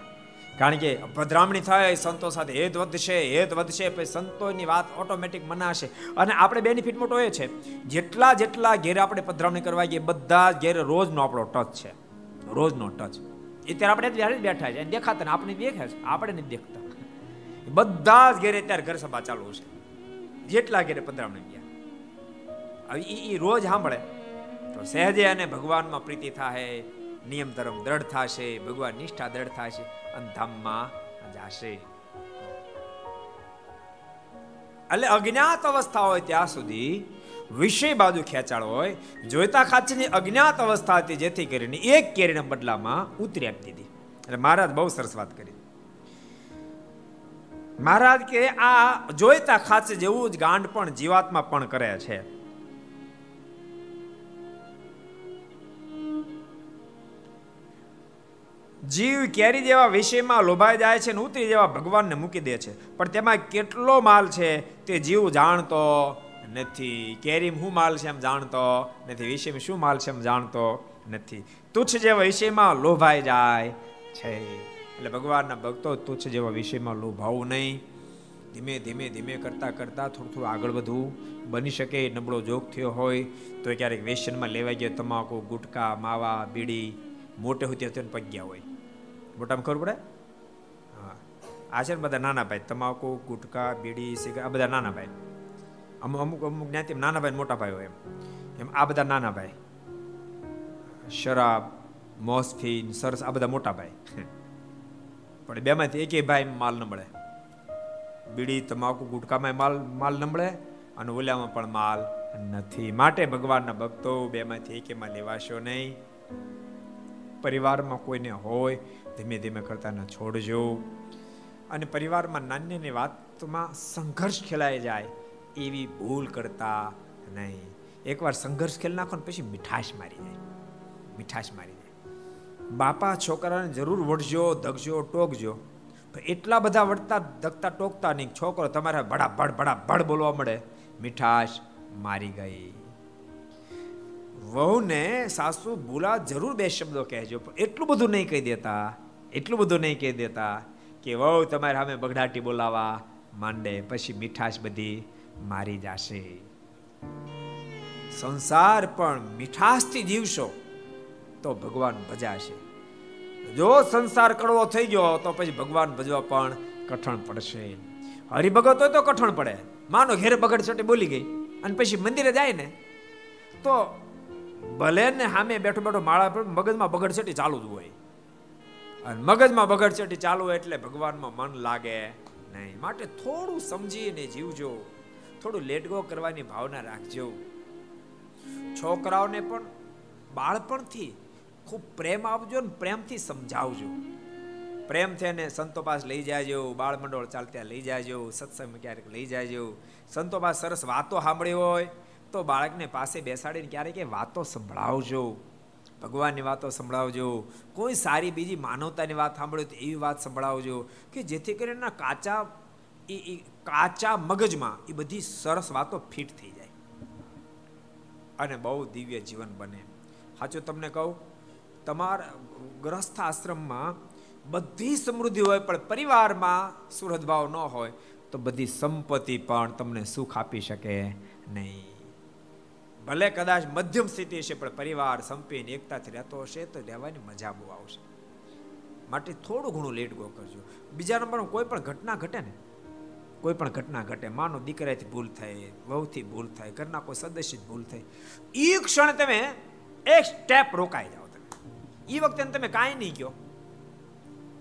કારણ કે પધરામણી થાય સંતો સાથે હેત વધશે હેત વધશે, પછી સંતોની વાત ઓટોમેટિક મનાશે. અને આપણે બેનિફિટ મોટો એ છે, જેટલા જેટલા ઘેરે આપણે પધરામણી કરવા ગઈએ બધા ઘેરે રોજનો આપણો ટચ છે. રોજનો ટચ. એ ત્યારે આપણે બેઠા છે. દેખાતા ને આપણે દેખે છે. આપણે નથી દેખતા. બધા જ ઘેરે ત્યારે ઘર સભા ચાલુ છે. જેટલા ઘેરે પંદરામણે ગયા. હવે એ રોજ સાંભળે. તો સહેજે અને ભગવાનમાં પ્રીતિ થાય નિયમ ધર્મ દ્રઢ થશે. ભગવાન નિષ્ઠા દ્રઢ થશે. અને ધામમાં જશે. એટલે અજ્ઞાત અવસ્થા હોય ત્યાં સુધી વિષય બાજુ ખેંચાળ હોય, જોઈતા ખાચીની અજ્ઞાત અવસ્થા હતી, જેથી કરીને એક કેરીના બદલામાં ઉતરી આપી દીધી. એટલે મહારાજ બહુ સરસ વાત કરી. મહારાજ કે આ જોઈતા ખાચે જેવું જ ગાંડ પણ જીવાતમાં પણ કરે છે. જીવ કેરી જેવા વિષયમાં લોભાઈ જાય છે ને ઉતરી જેવા ભગવાનને મૂકી દે છે. પણ તેમાં કેટલો માલ છે તે જીવ જાણતો નથી. કેરીમ હું માલ છે એમ જાણતો નથી. વિષયમાં શું માલ છે એમ જાણતો નથી. તુચ્છ જેવા વિષયમાં લોભાઈ જાય છે. એટલે ભગવાનના ભક્તો તુચ્છ જેવા વિષયમાં લોભાવું નહીં. ધીમે ધીમે ધીમે કરતા કરતા થોડું થોડું આગળ વધવું. બની શકે નબળો જોગ થયો હોય તો ક્યારેક વેસનમાં લેવાઈ ગયો તમાકુ, ગુટકા, માવા, બીડી, મોટે હોય ત્યાં પગ્યા હોય. મોટામાં ખબર પડે? આ છે ને બધા નાના ભાઈ. તમાકુ, ગુટકા, બીડી સિગરેટ આ બધા નાના ભાઈ. અમુક અમુક અમુક જ્ઞાતિ નાના ભાઈ મોટા ભાઈ હોય એમ. એમ આ બધા નાના ભાઈ શરાબ, મોસફીન, સરસ, આ બધા મોટા ભાઈ પણ બેમાંથી એકેય ભાઈ માલ ન મળે. બીડી, તમાકુ ગુટકામાં માલ માલ ન મળે અને ઓલામાં પણ માલ નથી. માટે ભગવાનના ભક્તો બેમાંથી એકેમાં લેવાશો નહીં. પરિવારમાં કોઈને હોય, ધીમે ધીમે કરતા છોડજો. અને પરિવારમાં નાન્યની વાતમાં સંઘર્ષ ખેલાઈ જાય. એવી ભૂલ કરતા નહીં. એકવાર સંઘર્ષ ખેલ નાખો ને પછી મીઠાશ મારી જાય. મીઠાશ મારી જાય. બાપા છોકરાને જરૂર વળજો ધગજો ટોકજો. એટલા બધા વળતા ધકતા, ટોકતા નહીં છોકરો તમારે ભડા, ભડ ભડા, ભડ બોલવા મળે. મીઠાશ મારી ગઈ. વહુને સાસુ ભૂલા જરૂર બે શબ્દો કહેજો, પણ એટલું બધું નહીં કહી દેતા, એટલું બધું નહીં કહી દેતા કે વહુ તમારે સામે બગડાટી બોલાવા માંડે. પછી મીઠાશ બધી મારી જશે. સંસાર પણ મીઠાશથી જીવશો તો ભગવાન ભજાશે. જો સંસાર કડવો થઈ ગયો તો પછી ભગવાન ભજવા પણ કઠણ પડશે. હરિભગત હોય તો કઠણ પડે. માનો ઘેર બગડ છોટે બોલી ગઈ અને પછી મંદિરે જાય ને, તો ભલે ને સામે બેઠો બેઠો માળા પર મગજમાં બગડ છટી ચાલુ જ હોય. અને મગજમાં બગડ છટી ચાલુ હોય એટલે ભગવાનમાં મન લાગે નહીં. માટે થોડું સમજીને જીવજો. થોડું લેટગો કરવાની ભાવના રાખજો. છોકરાઓને પણ, બાળપણથી ખૂબ પ્રેમ આપજો ને પ્રેમથી સમજાવજો. પ્રેમથી એને સંતો પાસે લઈ જાજો બાળ મંડળ ચાલતા લઈ જાજો, સત્સંગ ક્યારેક લઈ જાજો. સંતો પાસે સરસ વાતો સાંભળી હોય, તો બાળકને પાસે બેસાડીને ક્યારેક વાતો સંભળાવજો. ભગવાનની વાતો સંભળાવજો. કોઈ સારી બીજી માનવતાની વાત સાંભળો તો એવી વાત સંભળાવજો કે જેથી કરીને કાચા એ કાચા મગજમાં એ બધી સરસ વાતો ફિટ થઈ જાય. અને બહુ દિવ્ય જીવન બને. સાચું તમને કહું, તમારા ગ્રસ્થ આશ્રમમાં બધી સમૃદ્ધિ હોય, પણ પરિવારમાં સુરતભાવ ન હોય, તો બધી સંપત્તિ પણ તમને સુખ આપી શકે નહીં. ભલે કદાચ મધ્યમ સ્થિતિ હશે પણ પરિવાર સંપીને એકતાથી રહેતો હશે, તો રહેવાની મજા બહુ આવશે. માટે થોડું ઘણું લેટ ગો કરજો. બીજા નંબરમાં કોઈ પણ ઘટના ઘટે ને કોઈ પણ ઘટના ઘટે, માનો દીકરાથી ભૂલ થાય, વહુથી ભૂલ થાય, ઘરના કોઈ સદસ્ય ભૂલ થાય એ ક્ષણ તમે એક સ્ટેપ રોકાઈ જાઓ તમે. એ વખતે તમે કાંઈ નહીં કહો.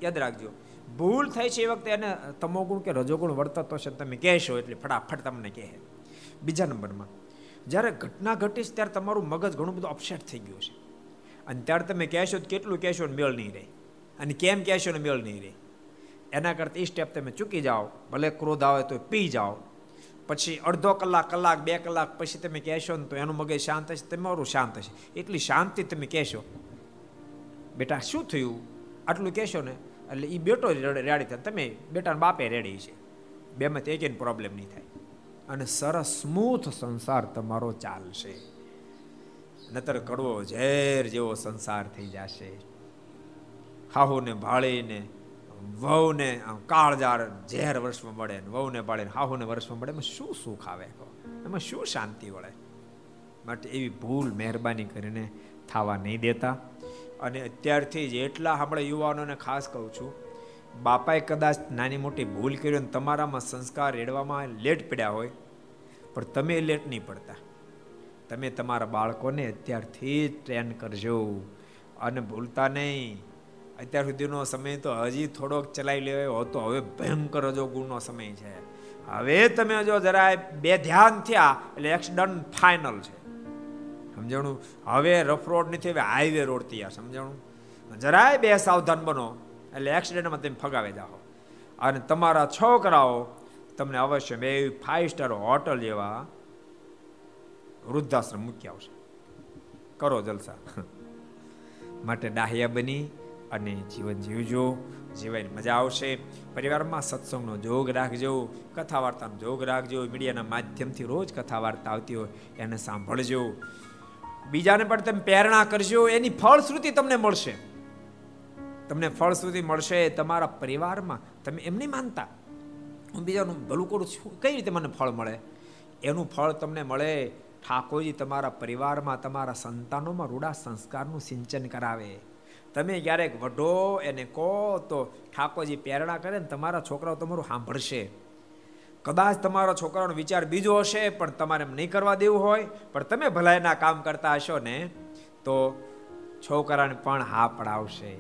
યાદ રાખજો, ભૂલ થાય છે એ વખતે એને તમોગુણ કે રજોગુણ વર્તતો છે તમે કહેશો એટલે ફટાફટ તમને કહે. બીજા નંબરમાં, જ્યારે ઘટના ઘટીશ ત્યારે તમારું મગજ ઘણું બધું અપસેટ થઈ ગયું છે અને ત્યારે તમે કહેશો તો કેટલું કહેશો ને મેળ નહીં રહે. અને કેમ કહેશો ને મેળ નહીં રહે. એના કરતાં એ સ્ટેપ તમે ચૂકી જાઓ. ભલે ક્રોધ આવે તો પી જાઓ. પછી અડધો કલાક કલાક, બે કલાક પછી તમે કહેશો ને તો એનું મગજ શાંત હશે તમારું શાંત હશે એટલી શાંતિ તમે કહેશો. બેટા, શું થયું? આટલું કહેશો ને, એટલે એ બેટો રેડી થાય. તમે બેટાના બાપે રેડી છે. બેમાંથી એક પ્રોબ્લેમ નહીં થાય. અને સરસ સ્મૂથ સંસાર તમારો ચાલશે. નતર કડવો ઝેર જેવો સંસાર થઈ જશે. હાહુને ભાળીને વહુને કાળજાર ઝેર વર્ષમાં મળે ને વહુને પાડે હાહુને વર્ષમાં મળે, એમાં શું સુખ આવે એમાં શું શાંતિ વળે? માટે એવી ભૂલ મહેરબાની કરીને થવા નહીં દેતા. અને અત્યારથી જ એટલા આપણે યુવાનોને ખાસ કહું છું, બાપાએ કદાચ નાની મોટી ભૂલ કરી અને તમારામાં સંસ્કાર રેડવામાં લેટ પડ્યા હોય, પણ તમે લેટ નહીં પડતા. તમે તમારા બાળકોને અત્યારથી જ ટ્રેન કરજો. અને ભૂલતા નહીં. અત્યાર સુધીનો સમય તો હજી થોડોક ચલાવી લેવાયો હતો. હવે ભયંકર જો ગુણનો સમય છે. હવે તમે જો જરા બે ધ્યાન થયા એટલે એક્સિડન્ટ ફાઇનલ છે. સમજાણું? હવે રફ રોડ નથી, હવે હાઈવે રોડ તૈયાર, સમજાણું? જરાય બે સાવધાન બનો એટલે એક્સિડન્ટમાં તમે ફગાવી જાઓ. અને તમારા છોકરાઓ તમને અવશ્ય બે ફાઈવ સ્ટાર હોટલ જેવા વૃદ્ધાશ્રમ મૂકી આવશે. કરો જલસા. માટે ડાહ્યા બની અને જીવન જીવજો જીવાય મજા આવશે. પરિવારમાં સત્સંગનો જોગ રાખજો કથા વાર્તાનો જોગ રાખજો, મીડિયાના માધ્યમથી રોજ કથા વાર્તા આવતી હોય એને સાંભળજો. બીજાને પણ તમે પ્રેરણા કરજો, એની ફળશ્રુતિ તમને મળશે. તમને ફળશ્રુતિ મળશે, તમારા પરિવારમાં તમે એમ નહીં માનતા, હું બીજાનું ભલું કરું છું, કઈ રીતે મને ફળ મળે? એનું ફળ તમને મળે, ઠાકોરજી તમારા પરિવારમાં, તમારા સંતાનોમાં રૂડા સંસ્કારનું સિંચન કરાવે. તમે ક્યારેક વઢો, એને કહો, તો ઠાકોરજી પ્રેરણા કરે ને તમારા છોકરાઓ તમારું સાંભળશે. કદાચ તમારા છોકરાનો વિચાર બીજો હશે, પણ તમારે એમ નહીં કરવા દેવું હોય, પણ તમે ભલાઈના કામ કરતા હશો ને, તો છોકરાને પણ હા પડાવશે.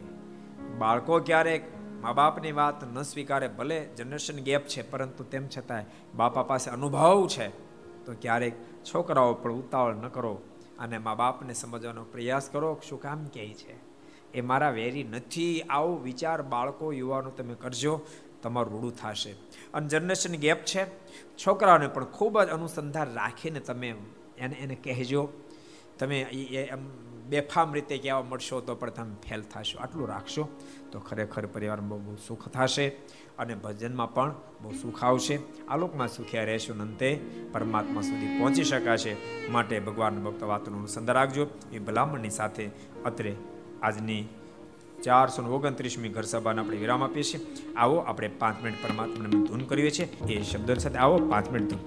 બાળકો ક્યારેક મા બાપની વાત ન સ્વીકારે, ભલે જનરેશન ગેપ છે, પરંતુ તેમ છતાંય બાપા પાસે અનુભવ છે, તો ક્યારેક છોકરાઓ પણ ઉતાવળ ન કરો અને મા બાપને સમજવાનો પ્રયાસ કરો. શું કામ કહે છે? એ મારા વેરી નથી. આવો વિચાર બાળકો, યુવાનો, તમે કરજો. તમારું રૂડું થશે. અને જનરેશન ગેપ છે. છોકરાઓને પણ ખૂબ જ અનુસંધાન રાખીને તમે એને એને કહેજો. તમે એમ બેફામ રીતે કહેવા મળશો તો પણ તમે ફેલ થશો. આટલું રાખશો તો ખરેખર પરિવારમાં બહુ સુખ થશે અને ભજનમાં પણ બહુ સુખ આવશે. આલોકમાં સુખ્યા રહેશો અંતે પરમાત્મા સુધી પહોંચી શકાશે. માટે ભગવાન ભક્ત વાતનું અનુસંધાન રાખજો. એ ભલામણની સાથે અત્રે આજની ચારસો ઓગણત્રીસમી ઘર સભાને આપણે વિરામ આપીએ છીએ. આવો, આપણે પાંચ મિનિટ પરમાત્માને ધૂન કરીએ છીએ. એ શબ્દ સાથે આવો, પાંચ મિનિટ ધૂન.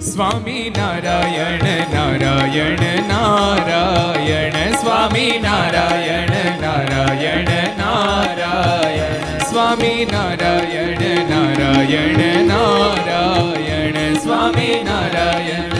Swami Narayan Narayan Narayan. Swami Narayan Narayan Narayan. Swami Narayan Narayan Narayan. Swami Narayan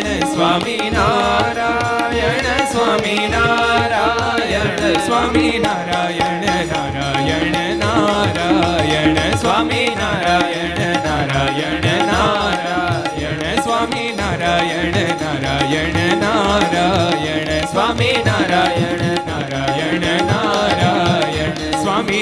Swami Narayana Swami Narayana Swami Narayana Narayana Narayana Swami Narayana Narayana Narayana Swami Narayana Narayana Narayana Swami Narayana Narayana Narayana Swami